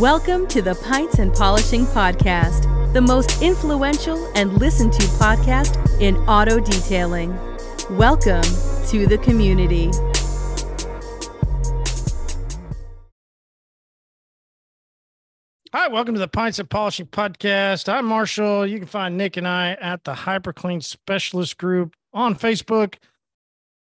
Welcome to the Pints and Polishing Podcast, the most influential and listened to podcast in auto detailing. Welcome to the community. Hi, welcome to the Pints and Polishing Podcast. I'm Marshall. You can find Nick and I at the HyperClean Specialist Group on Facebook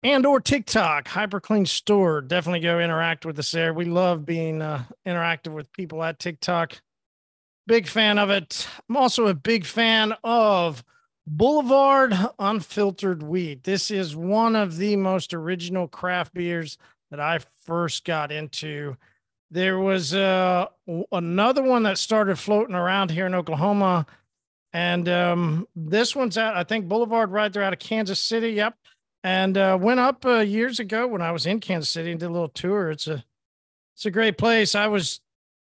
and or TikTok, HyperClean Store. Definitely go interact with us there. We love being uh, interactive with people at TikTok. Big fan of it. I'm also a big fan of Boulevard Unfiltered Wheat. This is one of the most original craft beers that I first got into. There was uh, another one that started floating around here in Oklahoma. And um, this one's out, I think Boulevard right there out of Kansas City. Yep and uh, went up uh, years ago when I was in Kansas City and did a little tour. It's a it's a great place. I was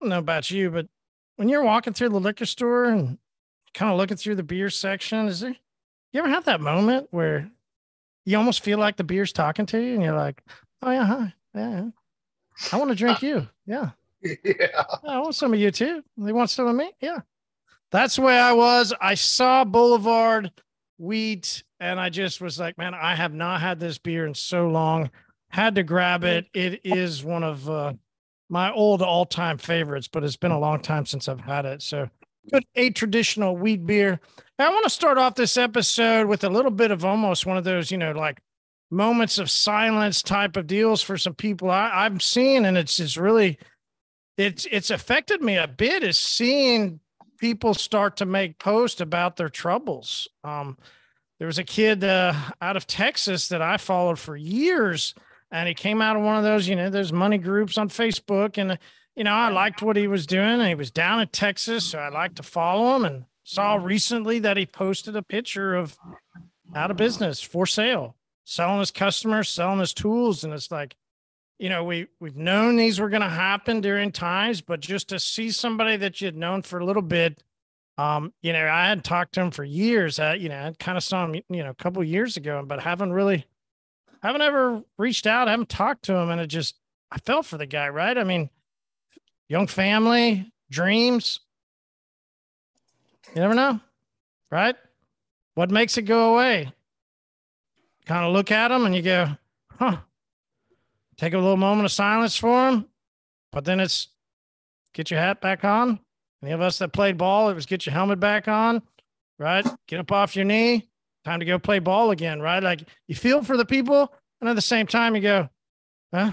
I don't know about you, but when you're walking through the liquor store and kind of looking through the beer section, is there you ever have that moment where you almost feel like the beer's talking to you and you're like, oh yeah, hi, yeah, I want to drink you, yeah. Yeah. I want some of you too. They want some of me. Yeah. That's the way I was. I saw Boulevard wheat and I just was like, man, I have not had this beer in so long. Had to grab it. It is one of uh, my old all-time favorites, but it's been a long time since I've had it. So good a traditional wheat beer. I want to start off this episode with a little bit of almost one of those, you know, like moments of silence type of deals for some people I, I'm seeing, and it's it's really it's it's affected me a bit is seeing people start to make posts about their troubles. Um, there was a kid uh, out of Texas that I followed for years, and he came out of one of those, you know, those money groups on Facebook, and you know, I liked what he was doing, and he was down in Texas, so I liked to follow him, and saw recently that he posted a picture of out of business for sale, selling his customers, selling his tools, and it's like, you know, we we've known these were going to happen during times, but just to see somebody that you'd known for a little bit um, you know, I had talked to him for years. You know, I kind of saw him, you know, a couple years ago, but haven't really, haven't ever reached out, haven't talked to him, and it just, I felt for the guy, right? I mean, young family, dreams. You never know, right? What makes it go away? Kind of look at him and you go, huh. Take a little moment of silence for him, but then it's get your hat back on, any of us that played ball, it was get your helmet back on, right? Get up off your knee. Time to go play ball again, right? Like you feel for the people, and at the same time, you go, huh?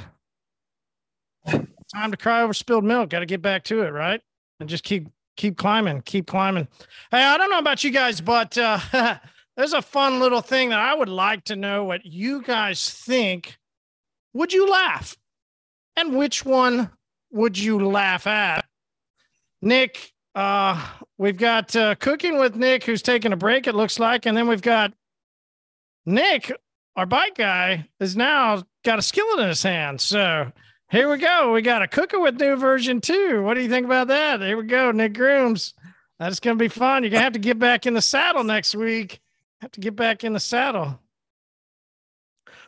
Time to cry over spilled milk. Got to get back to it, right? And just keep keep climbing, keep climbing. Hey, I don't know about you guys, but uh, there's a fun little thing that I would like to know what you guys think. Would you laugh? And which one would you laugh at? Nick, uh, we've got uh, cooking with Nick, who's taking a break, it looks like. And then we've got Nick, our bike guy, is now got a skillet in his hand. So here we go. We got a cooker with new version two. What do you think about that? Here we go, Nick Grooms. That's to be fun. You're to have to get back in the saddle next week. Have to get back in the saddle.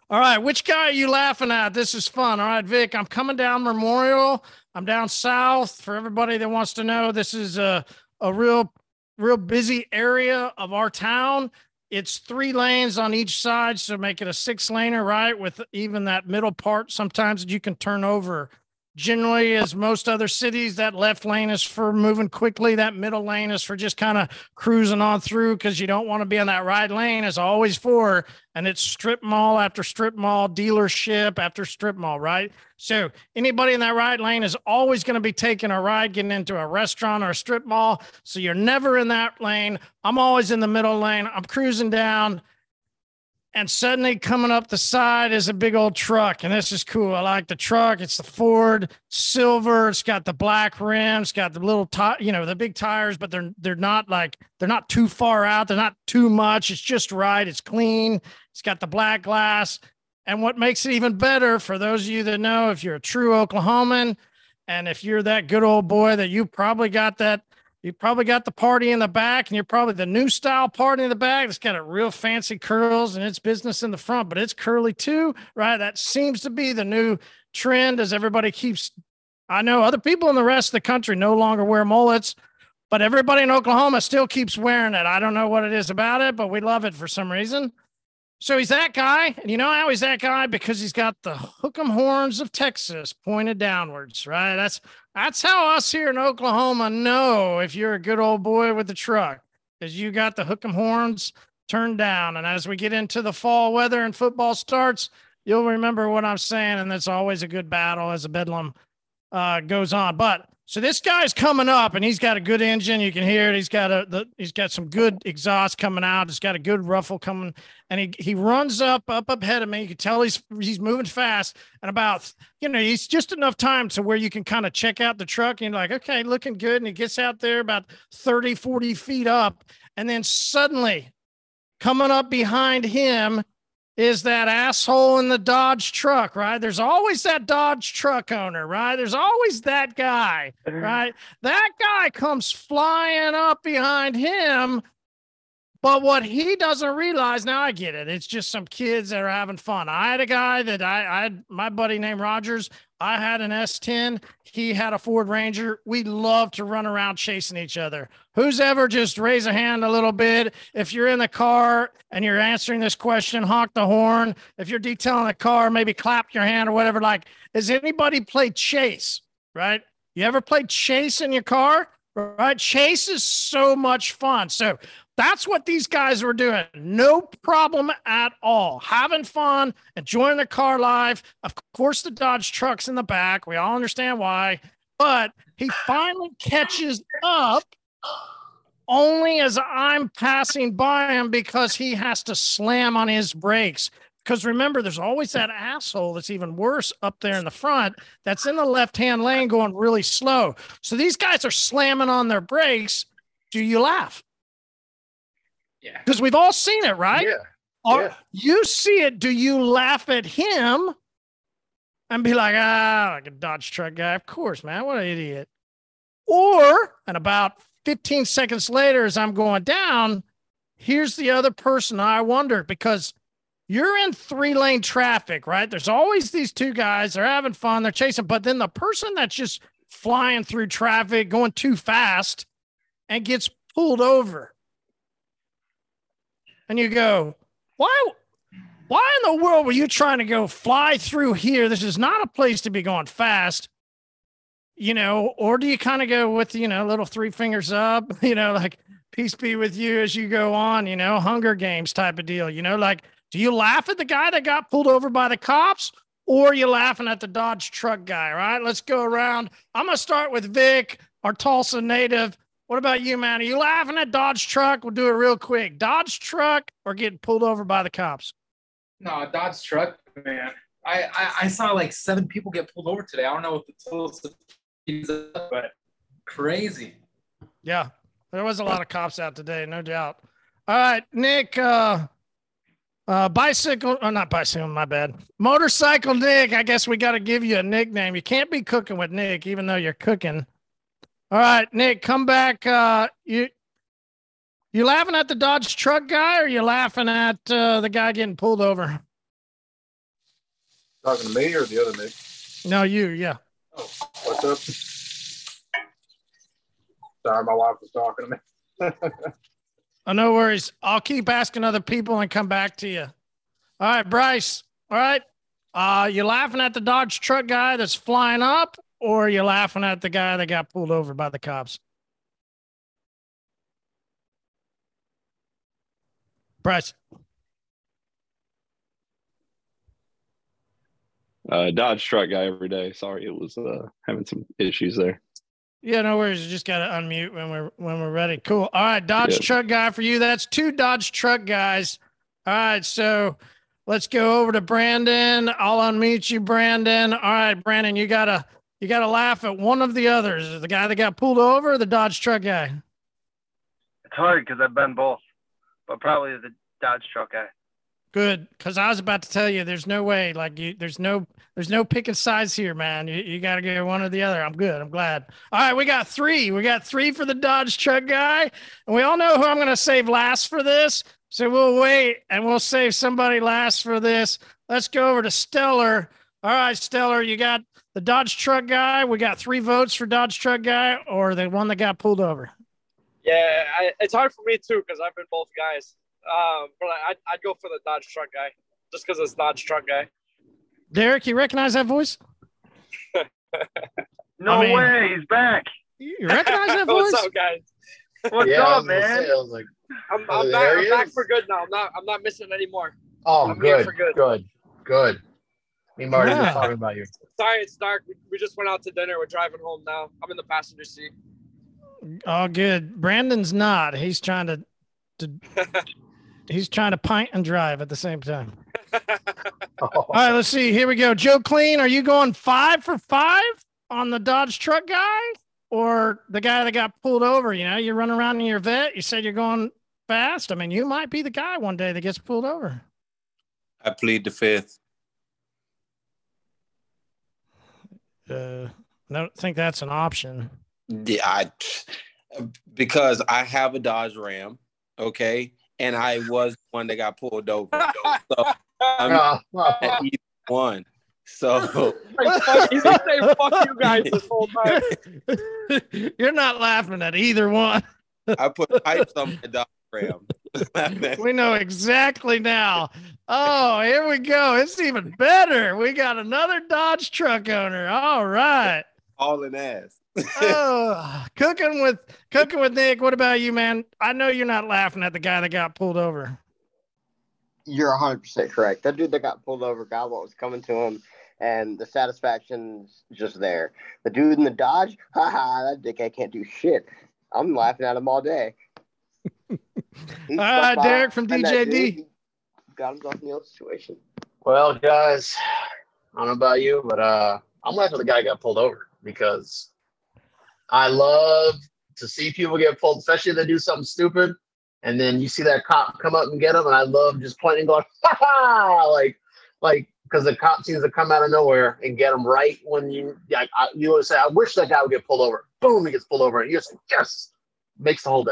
All right, which guy are you laughing at? This is fun. All right, Vic, I'm coming down Memorial. I'm down south. For everybody that wants to know, this is a a real real busy area of our town. It's three lanes on each side, so make it a six laner, right? With even that middle part, sometimes you can turn over generally as most other cities that left lane is for moving quickly that middle lane is for just kind of cruising on through because you don't want to be in that right lane as always for and it's strip mall after strip mall dealership after strip mall right? So anybody in that right lane is always going to be taking a ride getting into a restaurant or a strip mall so you're never in that lane. I'm always in the middle lane. I'm cruising down and suddenly coming up the side is a big old truck and this is cool. I like the truck. It's the ford silver. It's got the black rims got the little tire you know the big tires but they're they're not like they're not too far out. They're not too much. It's just right. It's clean. It's got the black glass. And what makes it even better for those of you that know if you're a true oklahoman and if you're that good old boy that you probably got that you probably got the party in the back, and you're probably the new style party in the back. It's got a real fancy curls and it's business in the front, but it's curly too, right? That seems to be the new trend as everybody keeps I know other people in the rest of the country no longer wear mullets, but everybody in Oklahoma still keeps wearing it. I don't know what it is about it, but we love it for some reason. So he's that guy. And you know how he's that guy? Because he's got the hook'em horns of Texas pointed downwards, right? That's that's how us here in Oklahoma know if you're a good old boy with the truck, because you got the hook'em horns turned down. And as we get into the fall weather and football starts, you'll remember what I'm saying. And it's always a good battle as a bedlam uh, goes on. But so this guy's coming up, and he's got a good engine. You can hear it. He's got a the, he's got some good exhaust coming out. He's got a good ruffle coming, and he he runs up up up ahead of me. You can tell he's he's moving fast, and about you know he's just enough time to where you can kind of check out the truck, and you're like, okay, looking good. And he gets out there about 30, 40 feet up, and then suddenly coming up behind him is that asshole in the Dodge truck, right? There's always that Dodge truck owner, right? There's always that guy, uh-huh. right? That guy comes flying up behind him. But what he doesn't realize, now I get it. It's just some kids that are having fun. I had a guy that I, I had my buddy named Rogers. I had an S10. He had a Ford Ranger. We love to run around chasing each other. Who's ever just raise a hand a little bit? If you're in the car and you're answering this question, honk the horn. If you're detailing a car, maybe clap your hand or whatever. Like, has anybody played chase? Right? You ever played chase in your car? Right? Chase is so much fun. So that's what these guys were doing. No problem at all. Having fun, enjoying the car life. Of course, the Dodge truck's in the back. We all understand why. But he finally catches up only as I'm passing by him because he has to slam on his brakes. Because remember, there's always that asshole that's even worse up there in the front that's in the left hand lane going really slow. So these guys are slamming on their brakes. Do you laugh? Yeah. Because we've all seen it, right? Yeah. Or yeah. you see it, do you laugh at him and be like, ah, like a Dodge truck guy? Of course, man. What an idiot. Or, and about 15 seconds later, as I'm going down, here's the other person I wonder because you're in three lane traffic, right? There's always these two guys, they're having fun, they're chasing, but then the person that's just flying through traffic, going too fast, and gets pulled over and you go, why? Why in the world were you trying to go fly through here? This is not a place to be going fast, you know. Or do you kind of go with you know little three fingers up, you know, like peace be with you as you go on, you know, Hunger Games type of deal, you know, like do you laugh at the guy that got pulled over by the cops? Or are you laughing at the Dodge truck guy? Right. Let's go around. I'm going to start with Vic, our Tulsa native. What about you, man? Are you laughing at Dodge truck? We'll do it real quick. Dodge truck or getting pulled over by the cops? No, Dodge truck, man. I, I, I saw like seven people get pulled over today. I don't know if it's but crazy. Yeah, there was a lot of cops out today, no doubt. All right, Nick. Uh, uh, bicycle, or not bicycle, my bad. Motorcycle Nick. I guess we got to give you a nickname. You can't be cooking with Nick, even though you're cooking. All right, Nick, come back. Uh, you you laughing at the Dodge truck guy, or you laughing at uh, the guy getting pulled over? Talking to me or the other Nick? No, you. Yeah. Oh, what's up? Sorry, my wife was talking to me. oh, no worries. I'll keep asking other people and come back to you. All right, Bryce. All right. Uh, you laughing at the Dodge truck guy that's flying up, or you're you laughing at the guy that got pulled over by the cops? Bryce. Uh, Dodge truck guy every day. Sorry, it was uh, having some issues there. Yeah, no worries. You just gotta unmute when we're when we're ready. Cool. All right, Dodge yep. truck guy for you. That's two Dodge truck guys. All right, so let's go over to Brandon. I'll unmute you, Brandon. All right, Brandon, you gotta you got to laugh at one of the others. The guy that got pulled over, the Dodge truck guy. It's hard because I've been both, but probably the Dodge truck guy. Good, because I was about to tell you, there's no way, like you, there's no, there's no picking sides here, man. You, you got to get one or the other. I'm good. I'm glad. All right, we got three. We got three for the Dodge truck guy, and we all know who I'm going to save last for this. So we'll wait and we'll save somebody last for this. Let's go over to Stellar. All right, Stellar, you got the Dodge truck guy. We got three votes for Dodge truck guy or the one that got pulled over. Yeah, I, it's hard for me too because I've been both guys. Um, but I'd, I'd go for the Dodge truck guy just because it's Dodge truck guy. Derek, you recognize that voice? No I mean- way, he's back. You recognize that voice? What's up, guys? What's yeah, I up, was gonna man? say, I was like, I'm, Oh, I'm, back, I'm back for good now. I'm not I'm not missing anymore. oh, I'm here good, for good. good, good. Me and Marty were Yeah. talking about you. Sorry, it's dark. We, we just went out to dinner. We're driving home now. I'm in the passenger seat. Oh, good. Brandon's not. He's trying to, to he's trying to pint and drive at the same time. Oh. All right, let's see. Here we go. Joe Clean, are you going five for five on the Dodge truck guy or the guy that got pulled over? You know, you're running around in your vet. You said you're going fast. I mean, you might be the guy one day that gets pulled over. I plead the fifth. Uh, I don't think that's an option. Yeah, I, because I have a Dodge Ram, okay, and I was the one that got pulled over. So I'm at either one. So Like, fuck, he's been saying fuck you guys this whole time. You're not laughing at either one. I put pipes on my Dodge Ram. We know exactly now. Oh, here we go. It's even better. We got another Dodge truck owner. All right. All in ass. Oh, cooking with cooking with Nick. What about you, man? I know you're not laughing at the guy that got pulled over. You're 100% correct. That dude that got pulled over got what was coming to him, and the satisfaction's just there. The dude in the Dodge, haha, that dickhead can't do shit. I'm laughing at him all day. He All right, Derek from DJD. Got himself in the old situation. well, guys, I don't know about you, but uh, I'm laughing at the guy got pulled over because I love to see people get pulled, especially if they do something stupid, and then you see that cop come up and get them, and I love just pointing and going, ha ha, like, like, because the cop seems to come out of nowhere and get them right when you, like, I, you want to say, I wish that guy would get pulled over. Boom, he gets pulled over, and you're just like, yes, makes the whole day.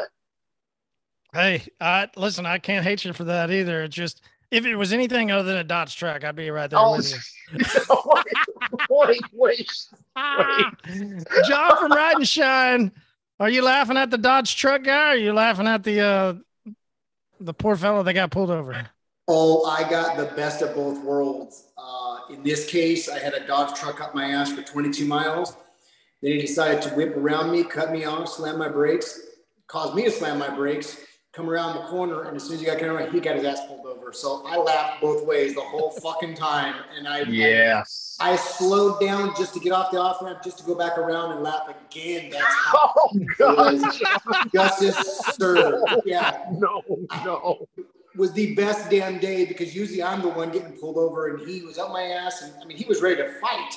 Hey, I listen, I can't hate you for that either. It's just if it was anything other than a Dodge truck, I'd be right there Oh, with you. wait, wait, wait. John from Ride and Shine. Are you laughing at the Dodge truck guy? Or are you laughing at the uh the poor fellow that got pulled over? Oh, I got the best of both worlds. Uh, in this case, I had a Dodge truck up my ass for 22 miles. Then he decided to whip around me, cut me off, slam my brakes, caused me to slam my brakes, come around the corner, and as soon as he got kind of he got his ass pulled over. So I laughed both ways the whole fucking time, and I Yes. I, I slowed down just to get off the off ramp, just to go back around and laugh again. That's how Oh, justice served. Yeah No, no. was the best damn day because usually I'm the one getting pulled over and he was up my ass and I mean he was ready to fight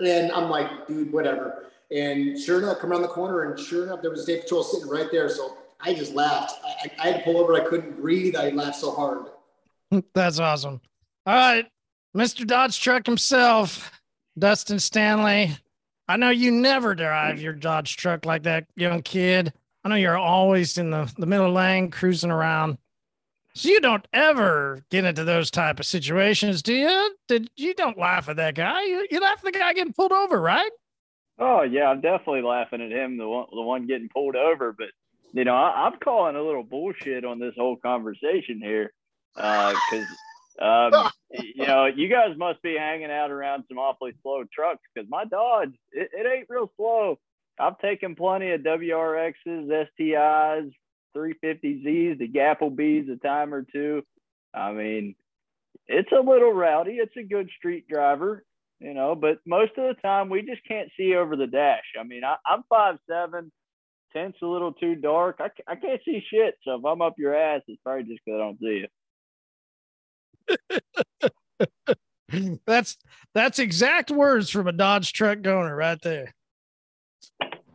and I'm like dude whatever and sure enough come around the corner and sure enough there was a state patrol sitting right there so I just laughed I, I had to pull over I couldn't breathe I laughed so hard That's awesome. All right, Mr. Dodge Truck himself, Dustin Stanley. I know you never drive your Dodge truck like that, young kid. I know you're always in the, the middle lane cruising around. So you don't ever get into those type of situations, do you? Did you don't laugh at that guy? You, you laugh at the guy getting pulled over, right? Oh yeah, I'm definitely laughing at him, the one, the one getting pulled over. But you know, I, I'm calling a little bullshit on this whole conversation here, because um, you know, you guys must be hanging out around some awfully slow trucks. Because my Dodge, it, it ain't real slow. I've taken plenty of WRXs, STIs, 350Zs, the Gapplebees a time or two. I mean, it's a little rowdy. It's a good street driver, you know, but most of the time we just can't see over the dash. I mean, I, I'm five seven, tent's a little too dark. I, I can't see shit. So if I'm up your ass, it's probably just because I don't see you. That's that's exact words from a Dodge truck owner right there.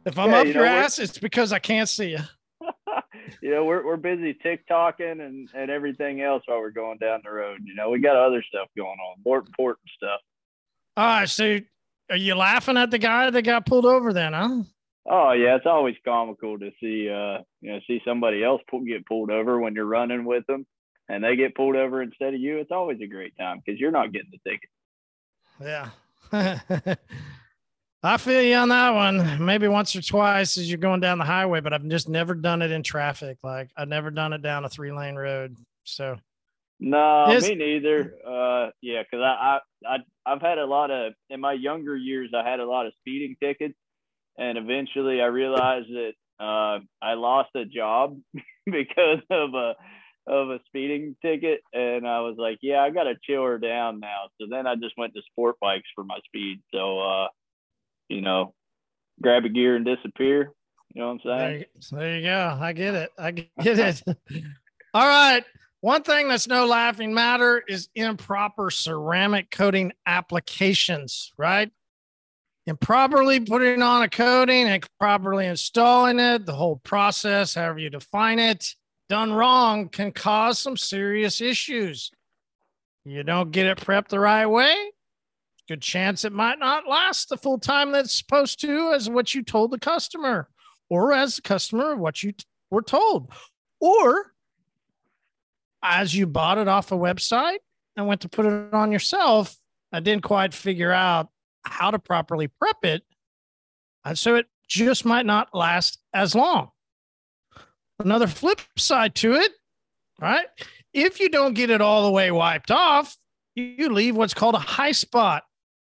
If I'm Yeah, up you your know, ass, it's because I can't see you. you know, we're, we're busy TikToking and, and everything else while we're going down the road. You know, we got other stuff going on, more important stuff. All right, so are you laughing at the guy that got pulled over then, huh? Oh yeah, it's always comical to see uh you know see somebody else pull, get pulled over when you're running with them, and they get pulled over instead of you. It's always a great time because you're not getting the ticket. Yeah. I feel you on that one. Maybe once or twice as you're going down the highway, but I've just never done it in traffic. Like I've never done it down a three lane road. So No, me neither. Uh, yeah, because I, I, I, I've had a lot of in my younger years. I had a lot of speeding tickets, and eventually I realized that uh, I lost a job because of a of a speeding ticket, and I was like, yeah, I got to chill her down now. So then I just went to sport bikes for my speed. So, uh, you know, grab a gear and disappear. You know what I'm saying? there there you go. I get it. I get it. All right. One thing that's no laughing matter is improper ceramic coating applications, right? Improperly putting on a coating and properly installing it, the whole process, however you define it, done wrong can cause some serious issues. You don't get it prepped the right way, good chance it might not last the full time that's supposed to, as what you told the customer, or as the customer, what you t- were told, or as you bought it off a website and went to put it on yourself, I didn't quite figure out how to properly prep it. And so it just might not last as long. Another flip side to it, right? If you don't get it all the way wiped off, you, you leave what's called a high spot.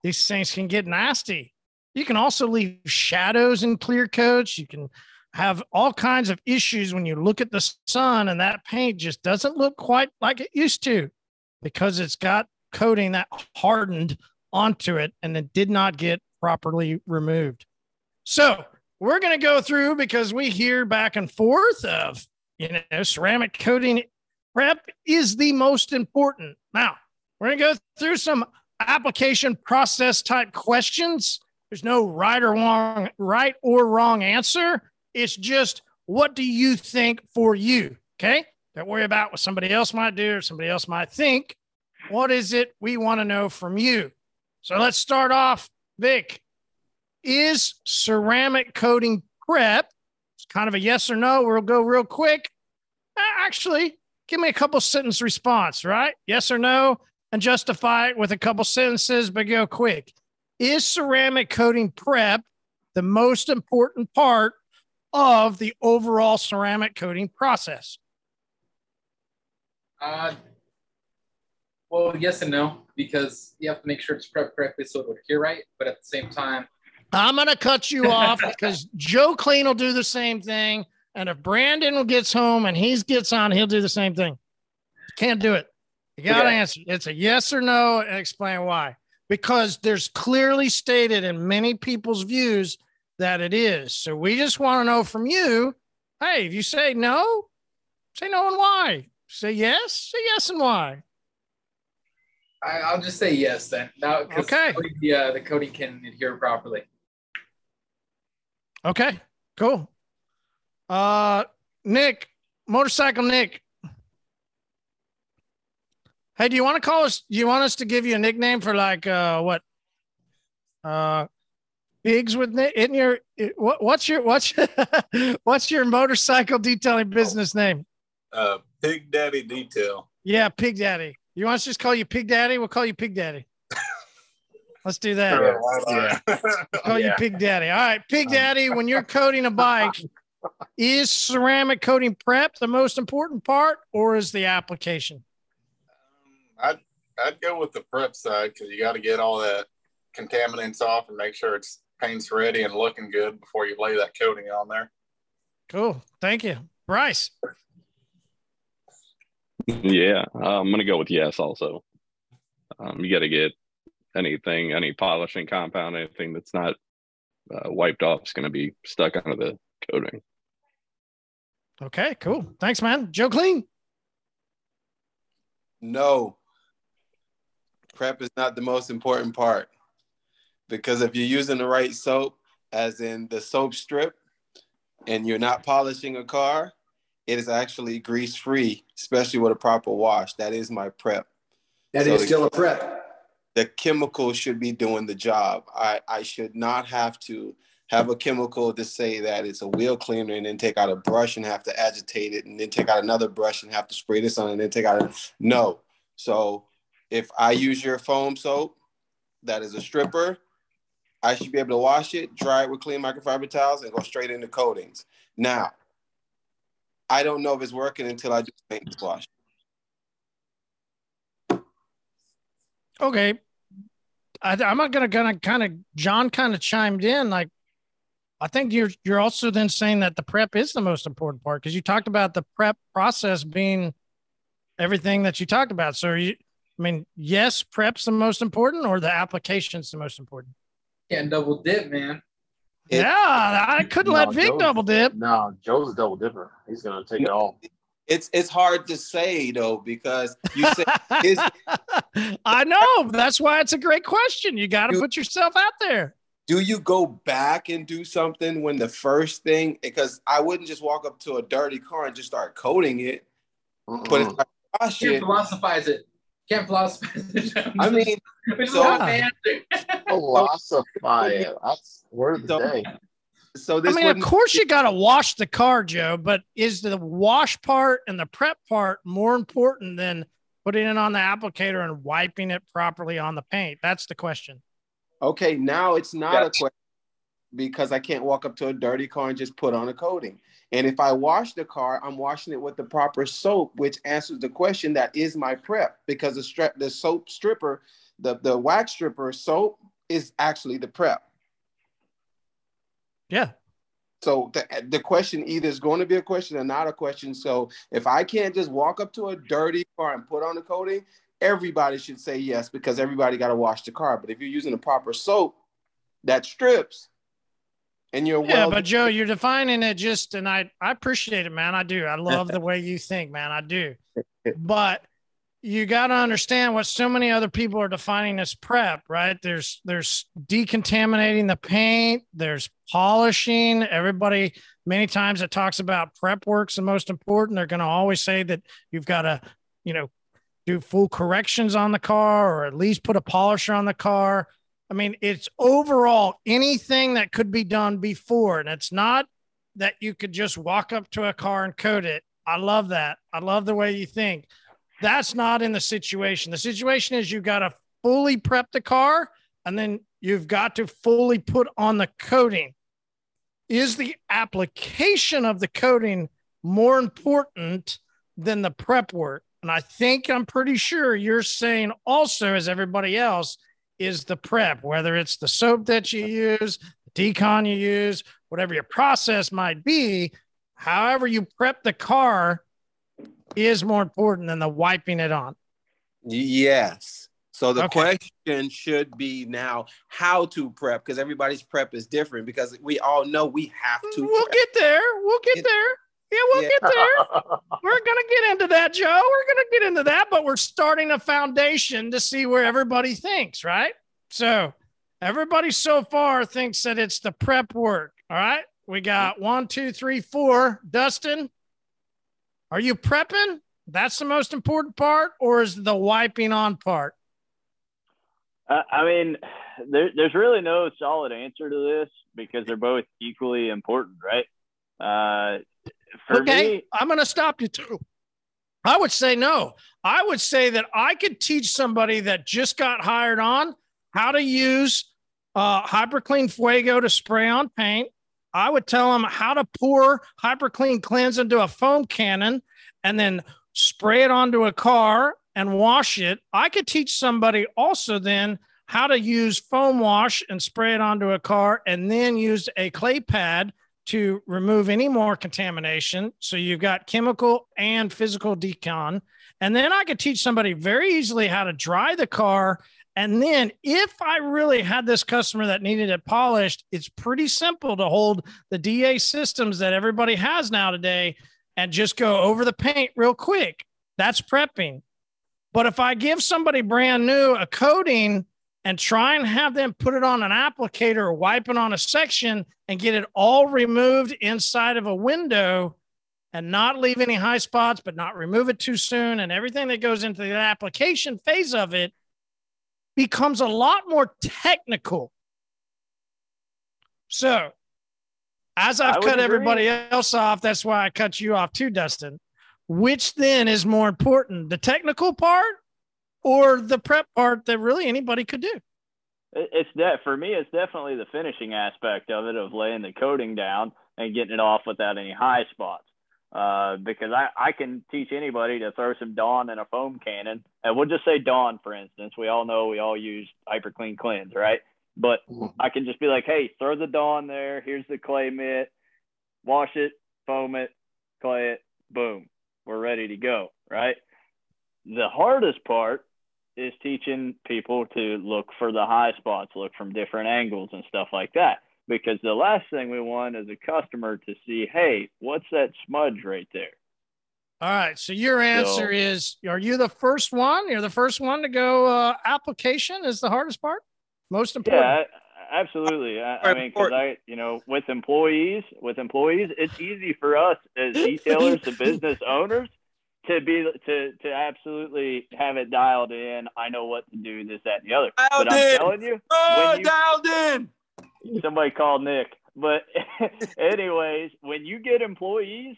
These things can get nasty. You can also leave shadows in clear coats. You can have all kinds of issues when you look at the sun and that paint just doesn't look quite like it used to because it's got coating that hardened onto it and it did not get properly removed. So we're going to go through because we hear back and forth of, you know, ceramic coating prep is the most important. Now, we're going to go through some application process type questions. There's no right or wrong, right or wrong answer. It's just what do you think for you? Okay. Don't worry about what somebody else might do or somebody else might think. What is it we want to know from you? So let's start off, Vic. Is ceramic coating prep? It's kind of a yes or no. We'll go real quick. Uh, Actually, give me a couple sentence response, right? Yes or no, and justify it with a couple sentences, but go quick. Is ceramic coating prep the most important part of the overall ceramic coating process? Uh, well, yes and no, because you have to make sure it's prepped correctly so it would adhere right. But at the same time, I'm going to cut you off because Joe Clean will do the same thing. And if Brandon gets home and he gets on, he'll do the same thing. Can't do it. You got to Okay. answer. It's a yes or no and explain why. Because there's clearly stated in many people's views that it is. So we just want to know from you hey, if you say no, say no and why. Say yes, say yes and why. I, I'll just say yes then. Now, 'cause Okay. The, uh, the coating can adhere properly. Okay, cool. Uh, Nick, motorcycle Nick. Hey, do you want to call us? Do you want us to give you a nickname for like uh what? Uh, pigs with Nick. In your what? What's your what's what's your motorcycle detailing business name? Uh, Pig Daddy Detail. Yeah, Pig Daddy. You want us to just call you Pig Daddy? We'll call you Pig Daddy. Let's do that. Sure, why not? We'll call you Pig Daddy. All right, Pig um, Daddy. When you're coating a bike, is ceramic coating prep the most important part, or is the application? Um, I'd I'd go with the prep side because you got to get all that contaminants off and make sure it's paint's ready and looking good before you lay that coating on there. Cool. Thank you, Bryce. Yeah, I'm gonna go with yes. Also, um, you got to get anything, any polishing compound, anything that's not uh, wiped off is going to be stuck under the coating. Okay, cool. Thanks, man. Joe Clean. No. Prep is not the most important part because if you're using the right soap, as in the soap strip, and you're not polishing a car, it is actually grease free, especially with a proper wash. That is my prep. That So is the- still a prep. The chemical should be doing the job. I, I should not have to have a chemical to say that it's a wheel cleaner and then take out a brush and have to agitate it and then take out another brush and have to spray this on and then take out a, no. So if I use your foam soap, that is a stripper, I should be able to wash it, dry it with clean microfiber towels, and go straight into coatings. Now, I don't know if it's working until I do paint wash. Okay. I, I'm not gonna gonna kind of John kind of chimed in like I think you're you're also then saying that the prep is the most important part because you talked about the prep process being everything that you talked about. So you I mean, yes, prep's the most important or the application's the most important? Can't double dip, man. Yeah, I couldn't let Vic Joe's- double dip. No, Joe's a double dipper. He's gonna take it all. It's it's hard to say though because you say is I know. That's why it's a great question. You got to put yourself out there. do you go back and do something when the first thing because I wouldn't just walk up to a dirty car and just start coating it. But if I wash ah, Can't it, philosophize it. Can't philosophize. I mean, Which so- not the answer. It. That's word of the So- day. so I this mean, of course, you got to wash the car, Joe, but is the wash part and the prep part more important than putting it on the applicator and wiping it properly on the paint? That's the question. Okay, now it's not a question because I can't walk up to a dirty car and just put on a coating. And if I wash the car, I'm washing it with the proper soap, which answers the question that is my prep because the strap, the soap stripper, the the wax stripper soap is actually the prep. Yeah. So the, the question either is going to be a question or not a question. So if I can't just walk up to a dirty car and put on the coating, everybody should say yes because everybody got to wash the car. But if you're using the proper soap that strips and you're Yeah, well but Joe, you're defining it just, and I, I appreciate it, man. I do. I love the way you think, man. I do. But you got to understand what so many other people are defining as prep, right? There's, there's decontaminating the paint. There's polishing. Everybody, many times it talks about prep work's the most important. They're going to always say that you've got to, you know, do full corrections on the car or at least put a polisher on the car. I mean, it's overall anything that could be done before. And it's not that you could just walk up to a car and coat it. I love that. I love the way you think. That's not in the situation. The situation is you've got to fully prep the car and then you've got to fully put on the coating. Is the application of the coating more important than the prep work? And I think I'm pretty sure you're saying also, as everybody else, is the prep, whether it's the soap that you use, the decon you use, whatever your process might be, however you prep the car is more important than the wiping it on. Yes. So the Okay. question should be now how to prep because everybody's prep is different because we all know we have to. We'll prep. get there. We'll get there. Yeah, we'll Yeah. get there. We're going to get into that, Joe. We're going to get into that, but we're starting a foundation to see where everybody thinks, right? So, everybody so far thinks that it's the prep work. All right. We got one, two, three, four. Dustin, are you prepping? That's the most important part, or is the wiping on part? I, I mean, there, there's really no solid answer to this because they're both equally important, right? Uh, okay, me, I'm going to stop you too. I would say no. I would say that I could teach somebody that just got hired on how to use uh, HyperClean Fuego to spray on paint. I would tell them how to pour HyperClean Cleanse into a foam cannon and then spray it onto a car and wash it. I could teach somebody also then how to use foam wash and spray it onto a car and then use a clay pad to remove any more contamination. So you've got chemical and physical decon. And then I could teach somebody very easily how to dry the car. And then if I really had this customer that needed it polished, it's pretty simple to hold the DA systems that everybody has now today and just go over the paint real quick. That's prepping. But if I give somebody brand new a coating and try and have them put it on an applicator or wipe it on a section and get it all removed inside of a window and not leave any high spots, but not remove it too soon, and everything that goes into the application phase of it becomes a lot more technical. So, as I've cut agree. everybody else off, that's why I cut you off too, Dustin. Which then is more important, the technical part or the prep part that really anybody could do? It- It's that for me. It's definitely the finishing aspect of it, of laying the coating down and getting it off without any high spots. Uh, because I, I can teach anybody to throw some Dawn in a foam cannon, and we'll just say Dawn, for instance. We all know we all use Hyper Clean Cleanse, right? But I can just be like, hey, throw the Dawn there. Here's the clay mitt. Wash it, foam it, clay it, boom. We're ready to go, right? The hardest part is teaching people to look for the high spots, look from different angles and stuff like that. Because the last thing we want is a customer to see, hey, what's that smudge right there? All right. So your answer So- is: Are you the first one? You're the first one to go. Uh, application is the hardest part. Most important. Yeah, absolutely. I, I mean, because I, you know, with employees, with employees, it's easy for us as detailers, the business owners, to be to to absolutely have it dialed in. I know what to do, this, that, and the other. but I'm in. telling you, Oh, you dialed in. somebody called Nick. But anyways, when you get employees,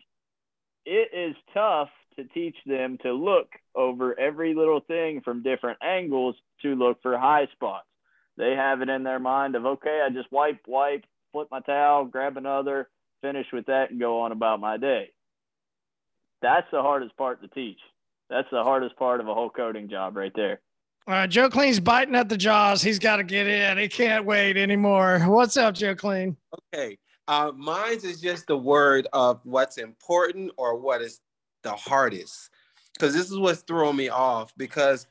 it is tough to teach them to look over every little thing from different angles to look for high spots. They have it in their mind of okay, I just wipe, wipe, flip my towel, grab another, finish with that, and go on about my day. That's the hardest part to teach. That's the hardest part of a whole coating job right there. All right. Joe Clean's biting at the jaws. He's got to get in. He can't wait anymore. What's up, Joe Clean? Okay. Uh, mine's is just the word of what's important or what is the hardest. Because this is what's throwing me off. Because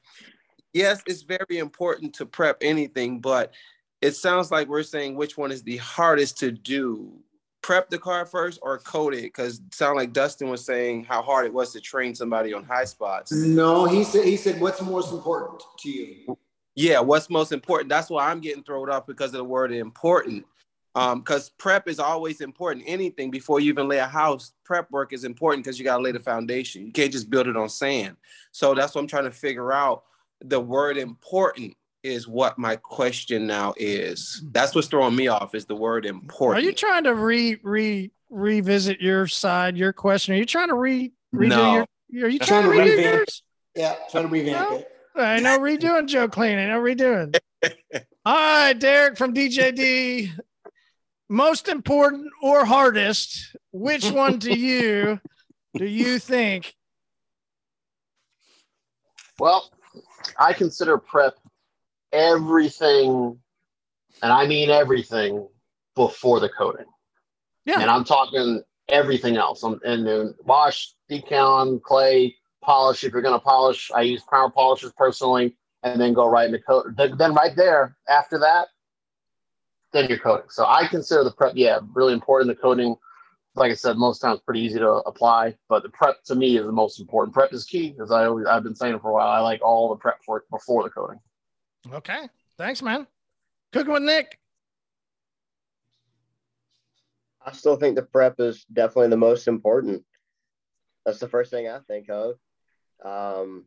yes, it's very important to prep anything, but it sounds like we're saying which one is the hardest to do. Prep the car first or coat it? Because it sounded like Dustin was saying how hard it was to train somebody on high spots. No, he said he said what's most important to you? Yeah, what's most important? That's why I'm getting thrown off because of the word important. Um, because prep is always important. Anything before you even lay a house, prep work is important because you gotta lay the foundation. You can't just build it on sand. So that's what I'm trying to figure out. The word important is what my question now is. That's what's throwing me off is the word important. Are you trying to re re revisit your side, your question? Are you trying to re redo No. your? Are you I'm trying, to trying to redo revamp yours? Yeah, trying to revamp No. it. I know redoing Joe Clean. I know redoing. All right, Derek from DJD. Most important or hardest? Which one to you do you think? Well, I consider prep everything, and I mean everything before the coating. Yeah. And I'm talking everything else. I'm, and then wash, decon, clay, polish. If you're going to polish, I use power polishers personally, and then go right into coat. Then then right there, after that, then you're coating. So I consider the prep, yeah, really important. The coating, like I said, most times pretty easy to apply, but the prep to me is the most important. Prep is key, as I always I've been saying for a while. I like all the prep for before the coating. Okay. Thanks, man. Cooking with Nick. I still think the prep is definitely the most important. That's the first thing I think of. Um,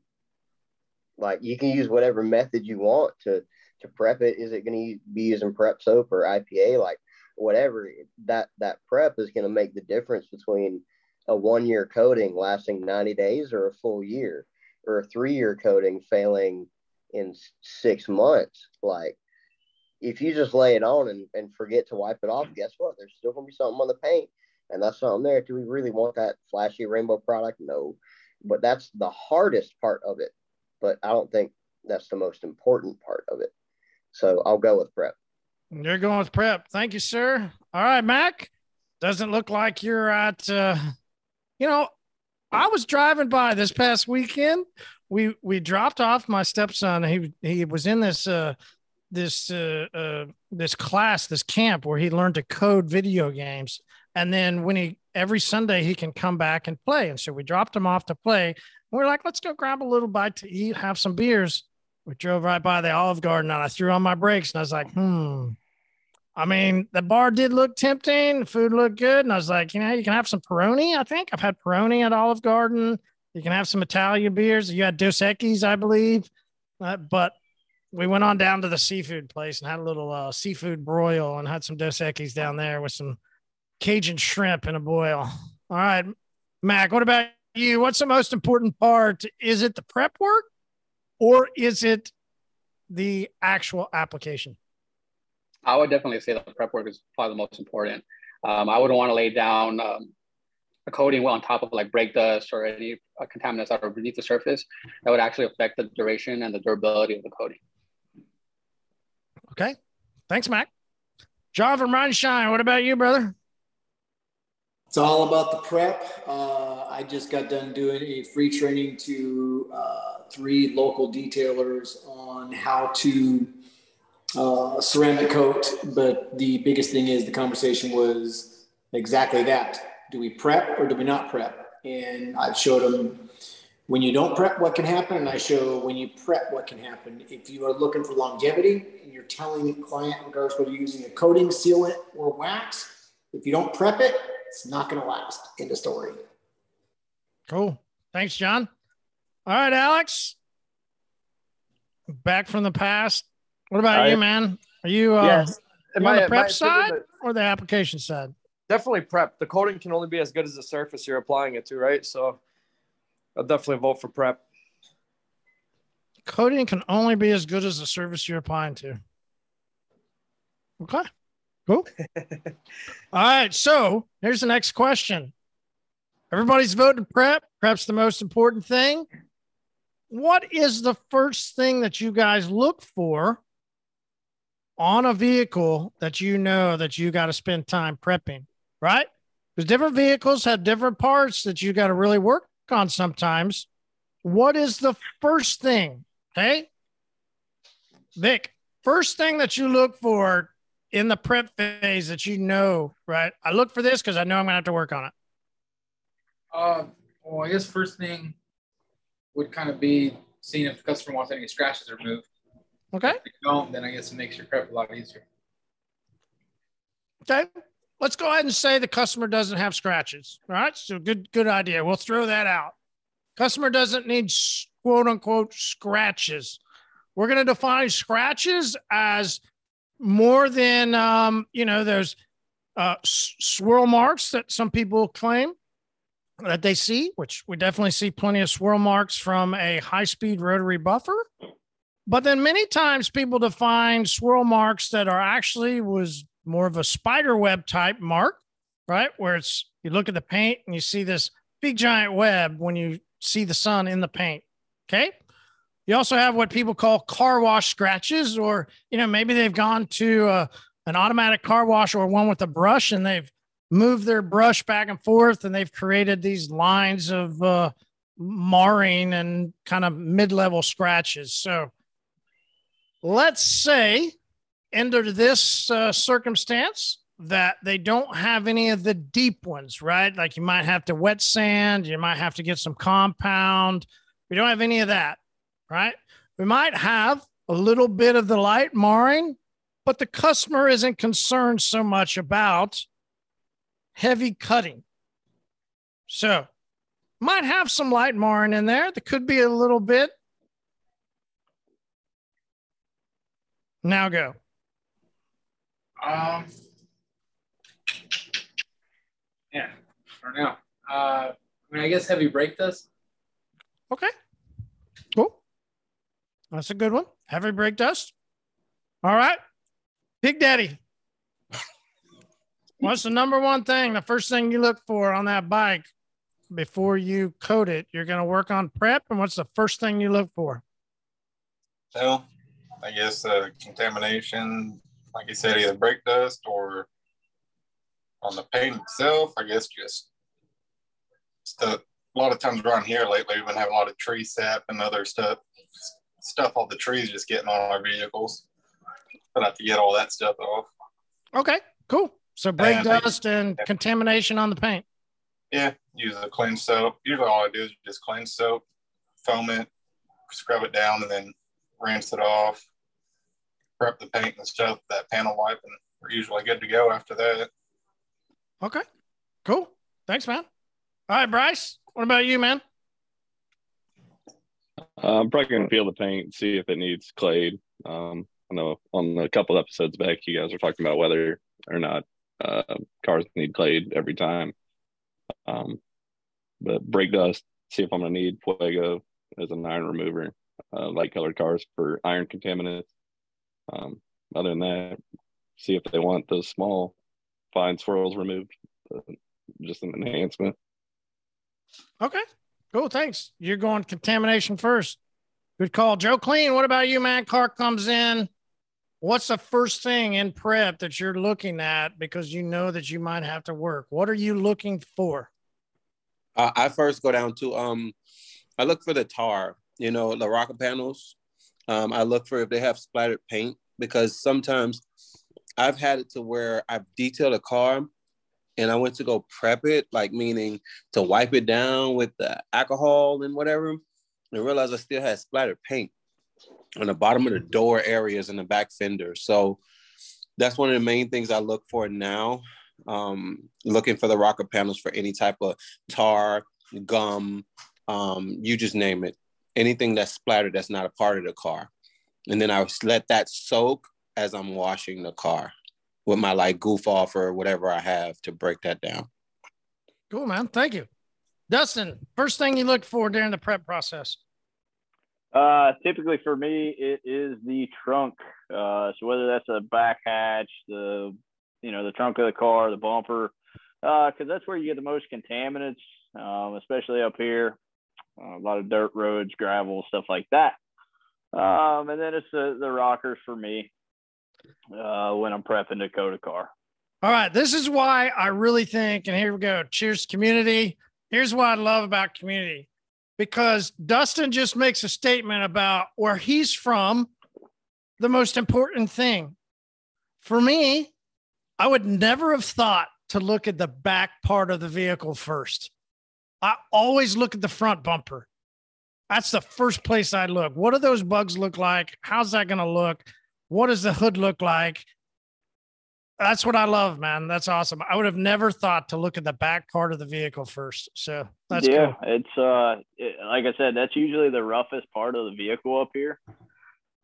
like you can use whatever method you want to to prep it. Is it going to be using prep soap or IPA? Like whatever that that prep is going to make the difference between a one year coating lasting 90 days or a full year or a three year coating failing in six months. Like if you just lay it on and, and forget to wipe it off, guess what? There's still gonna be something on the paint, and that's something there. Do we really want that flashy rainbow product? No, but that's the hardest part of it. But I don't think that's the most important part of it. So I'll go with prep. You're going with prep. Thank you, sir. All right, Mac. Doesn't look like you're at. Uh, you know, I was driving by this past weekend. We we dropped off my stepson. He he was in this uh this uh, uh this class, this camp where he learned to code video games. And then when he every Sunday he can come back and play. And so we dropped him off to play. We're like, let's go grab a little bite to eat, have some beers. We drove right by the Olive Garden and I threw on my brakes and I was like, hmm. I mean, the bar did look tempting, the food looked good. And I was like, you know, you can have some Peroni. I think I've had Peroni at Olive Garden. You can have some Italian beers. You had Dos Equis, I believe. Uh, but we went on down to the seafood place and had a little uh, seafood broil and had some Dos Equis down there with some Cajun shrimp in a boil. All right, Mac, what about you? What's the most important part? Is it the prep work or is it the actual application? I would definitely say the prep work is probably the most important. Um, I wouldn't want to lay down um, a coating on top of like brake dust or any uh, contaminants that are beneath the surface. That would actually affect the duration and the durability of the coating. Okay. Thanks, Mac. John from Run Shine, what about you, brother? It's all about the prep. Uh, I just got done doing a free training to uh, three local detailers on how to uh, ceramic coat. But the biggest thing is the conversation was exactly that. Do we prep or do we not prep? And I've showed them when you don't prep what can happen, and I show when you prep what can happen. If you are looking for longevity and you're telling the client, regardless whether you're using a coating, sealant, or wax, if you don't prep it, it's not going to last. End of story. Cool. Thanks, John. All right, Alex. Back from the past. What about I- you, man? Are you, uh, Yes. you My- on the prep side or the application side? Definitely prep. The coating can only be as good as the surface you're applying it to, right? So I'll definitely vote for prep. Coating can only be as good as the service you're applying to. Okay. Cool. All right. So here's the next question. Everybody's voting prep. Prep's the most important thing. What is the first thing that you guys look for on a vehicle that you know that you got to spend time prepping, right? Because different vehicles have different parts that you got to really work on sometimes. What is the first thing? Okay. Vic, first thing that you look for in the prep phase that you know, right? I look for this because I know I'm going to have to work on it. Uh, well, I guess first thing would kind of be seeing if the customer wants any scratches removed. Okay. If they don't, then I guess it makes your prep a lot easier. Okay. Let's go ahead and say the customer doesn't have scratches. All right. So good, good idea. We'll throw that out. Customer doesn't need quote unquote scratches. We're going to define scratches as more than, um, you know, those uh, swirl marks that some people claim that they see, which we definitely see plenty of swirl marks from a high speed rotary buffer. But then many times people define swirl marks that are actually was more of a spider web type mark, right? Where it's you look at the paint and you see this big giant web when you see the sun in the paint. Okay. You also have what people call car wash scratches, or you know, maybe they've gone to uh, an automatic car wash or one with a brush and they've moved their brush back and forth and they've created these lines of uh, marring and kind of mid-level scratches. So let's say under this uh, circumstance that they don't have any of the deep ones, right? Like you might have to wet sand, you might have to get some compound. We don't have any of that, right? We might have a little bit of the light marring, but the customer isn't concerned so much about heavy cutting. So might have some light marring in there. There could be a little bit. Now go. Um, yeah, for now. Uh, I mean, I guess heavy brake dust. Okay. Cool. That's a good one. Heavy brake dust. All right. Big Daddy. What's the number one thing? The first thing you look for on that bike before you coat it? You're going to work on prep. And what's the first thing you look for? Well, I guess uh, contamination, like you said, either brake dust or on the paint itself. I guess just stuff. A lot of times around here lately, we've been having a lot of tree sap and other stuff. Stuff all the trees just getting on our vehicles. But I have to get all that stuff off. Okay. Cool. So brake And dust and contamination on the paint. Yeah, use a clean soap. Usually all I do is just clean soap, foam it, scrub it down, and then rinse it off. Prep the paint and stuff, that panel wipe, and we're usually good to go after that. Okay. Cool. Thanks, man. All right, Bryce. What about you, man? Uh, I'm probably gonna feel the paint, see if it needs clayed. Um, I know on a couple episodes back, you guys were talking about whether or not uh, cars need clayed every time. Um, but brake dust, see if I'm gonna need Fuego as an iron remover, uh, light colored cars for iron contaminants. Um, other than that, see if they want those small fine swirls removed. Uh, just an enhancement. Okay. Cool. Thanks. You're going contamination first. Good call. Joe Clean, what about you, man? Car comes in. What's the first thing in prep that you're looking at because you know that you might have to work? What are you looking for? Uh, I first go down to um, I look for the tar, you know, the rocker panels. Um, I look for if they have splattered paint because sometimes I've had it to where I've detailed a car and I went to go prep it, like meaning to wipe it down with the alcohol and whatever, and realized I still had splattered paint on the bottom of the door areas and the back fender. So that's one of the main things I look for now. Um, looking for the rocker panels for any type of tar, gum, um, you just name it, anything that's splattered that's not a part of the car. And then I let that soak as I'm washing the car with my like goof off or whatever I have to break that down. Cool, man. Thank you. Dustin, first thing you look for during the prep process? Uh, typically for me, it is the trunk. Uh, so whether that's a back hatch, the you know the trunk of the car, the bumper, because uh, that's where you get the most contaminants, um, especially up here. Uh, a lot of dirt roads, gravel, stuff like that. Um, and then it's the, the rockers for me uh, when I'm prepping to coat a car. All right. This is why I really think, and here we go. Cheers, community. Here's what I love about community because Dustin just makes a statement about where he's from, the most important thing. For me, I would never have thought to look at the back part of the vehicle first. I always look at the front bumper. That's the first place I look. What do those bugs look like? How's that going to look? What does the hood look like? That's what I love, man. That's awesome. I would have never thought to look at the back part of the vehicle first. So that's yeah, cool. it's uh, it, like I said, that's usually the roughest part of the vehicle up here.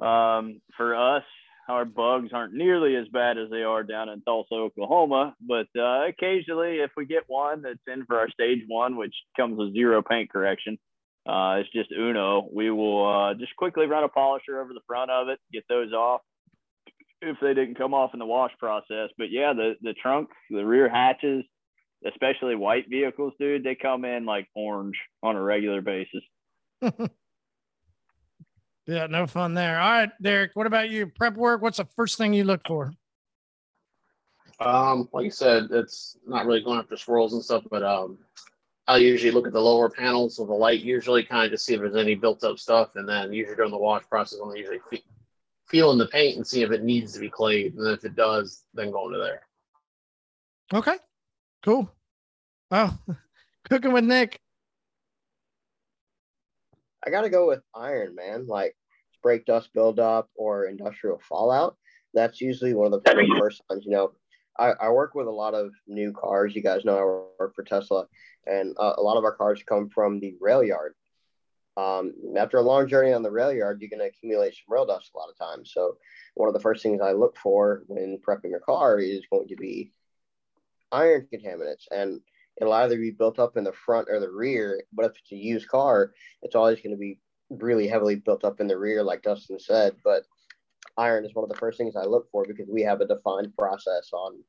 Um, for us, our bugs aren't nearly as bad as they are down in Tulsa, Oklahoma. But uh, occasionally, if we get one that's in for our stage one, which comes with zero paint correction, uh, it's just Uno. We will uh, just quickly run a polisher over the front of it, get those off, if they didn't come off in the wash process. But yeah, the the trunk, the rear hatches, especially white vehicles, dude, they come in like orange on a regular basis. yeah, no fun there. All right, Derek, what about you? Prep work, what's the first thing you look for? Um, like you said, it's not really going after swirls and stuff, but um, I usually look at the lower panels of the light, usually kind of to see if there's any built up stuff, and then usually during the wash process, I'm usually feeling the paint and see if it needs to be clayed. And if it does, then go into there. Okay. Cool. Oh, cooking with Nick. I gotta go with iron, man. Like brake dust buildup or industrial fallout. That's usually one of the first signs. You know, I, I work with a lot of new cars. You guys know I work for Tesla, and uh, a lot of our cars come from the rail yard. Um, after a long journey on the rail yard, you're going to accumulate some rail dust a lot of times. So, one of the first things I look for when prepping a car is going to be iron contaminants. And it'll either be built up in the front or the rear. But if it's a used car, it's always going to be really heavily built up in the rear, like Dustin said. But iron is one of the first things I look for because we have a defined process on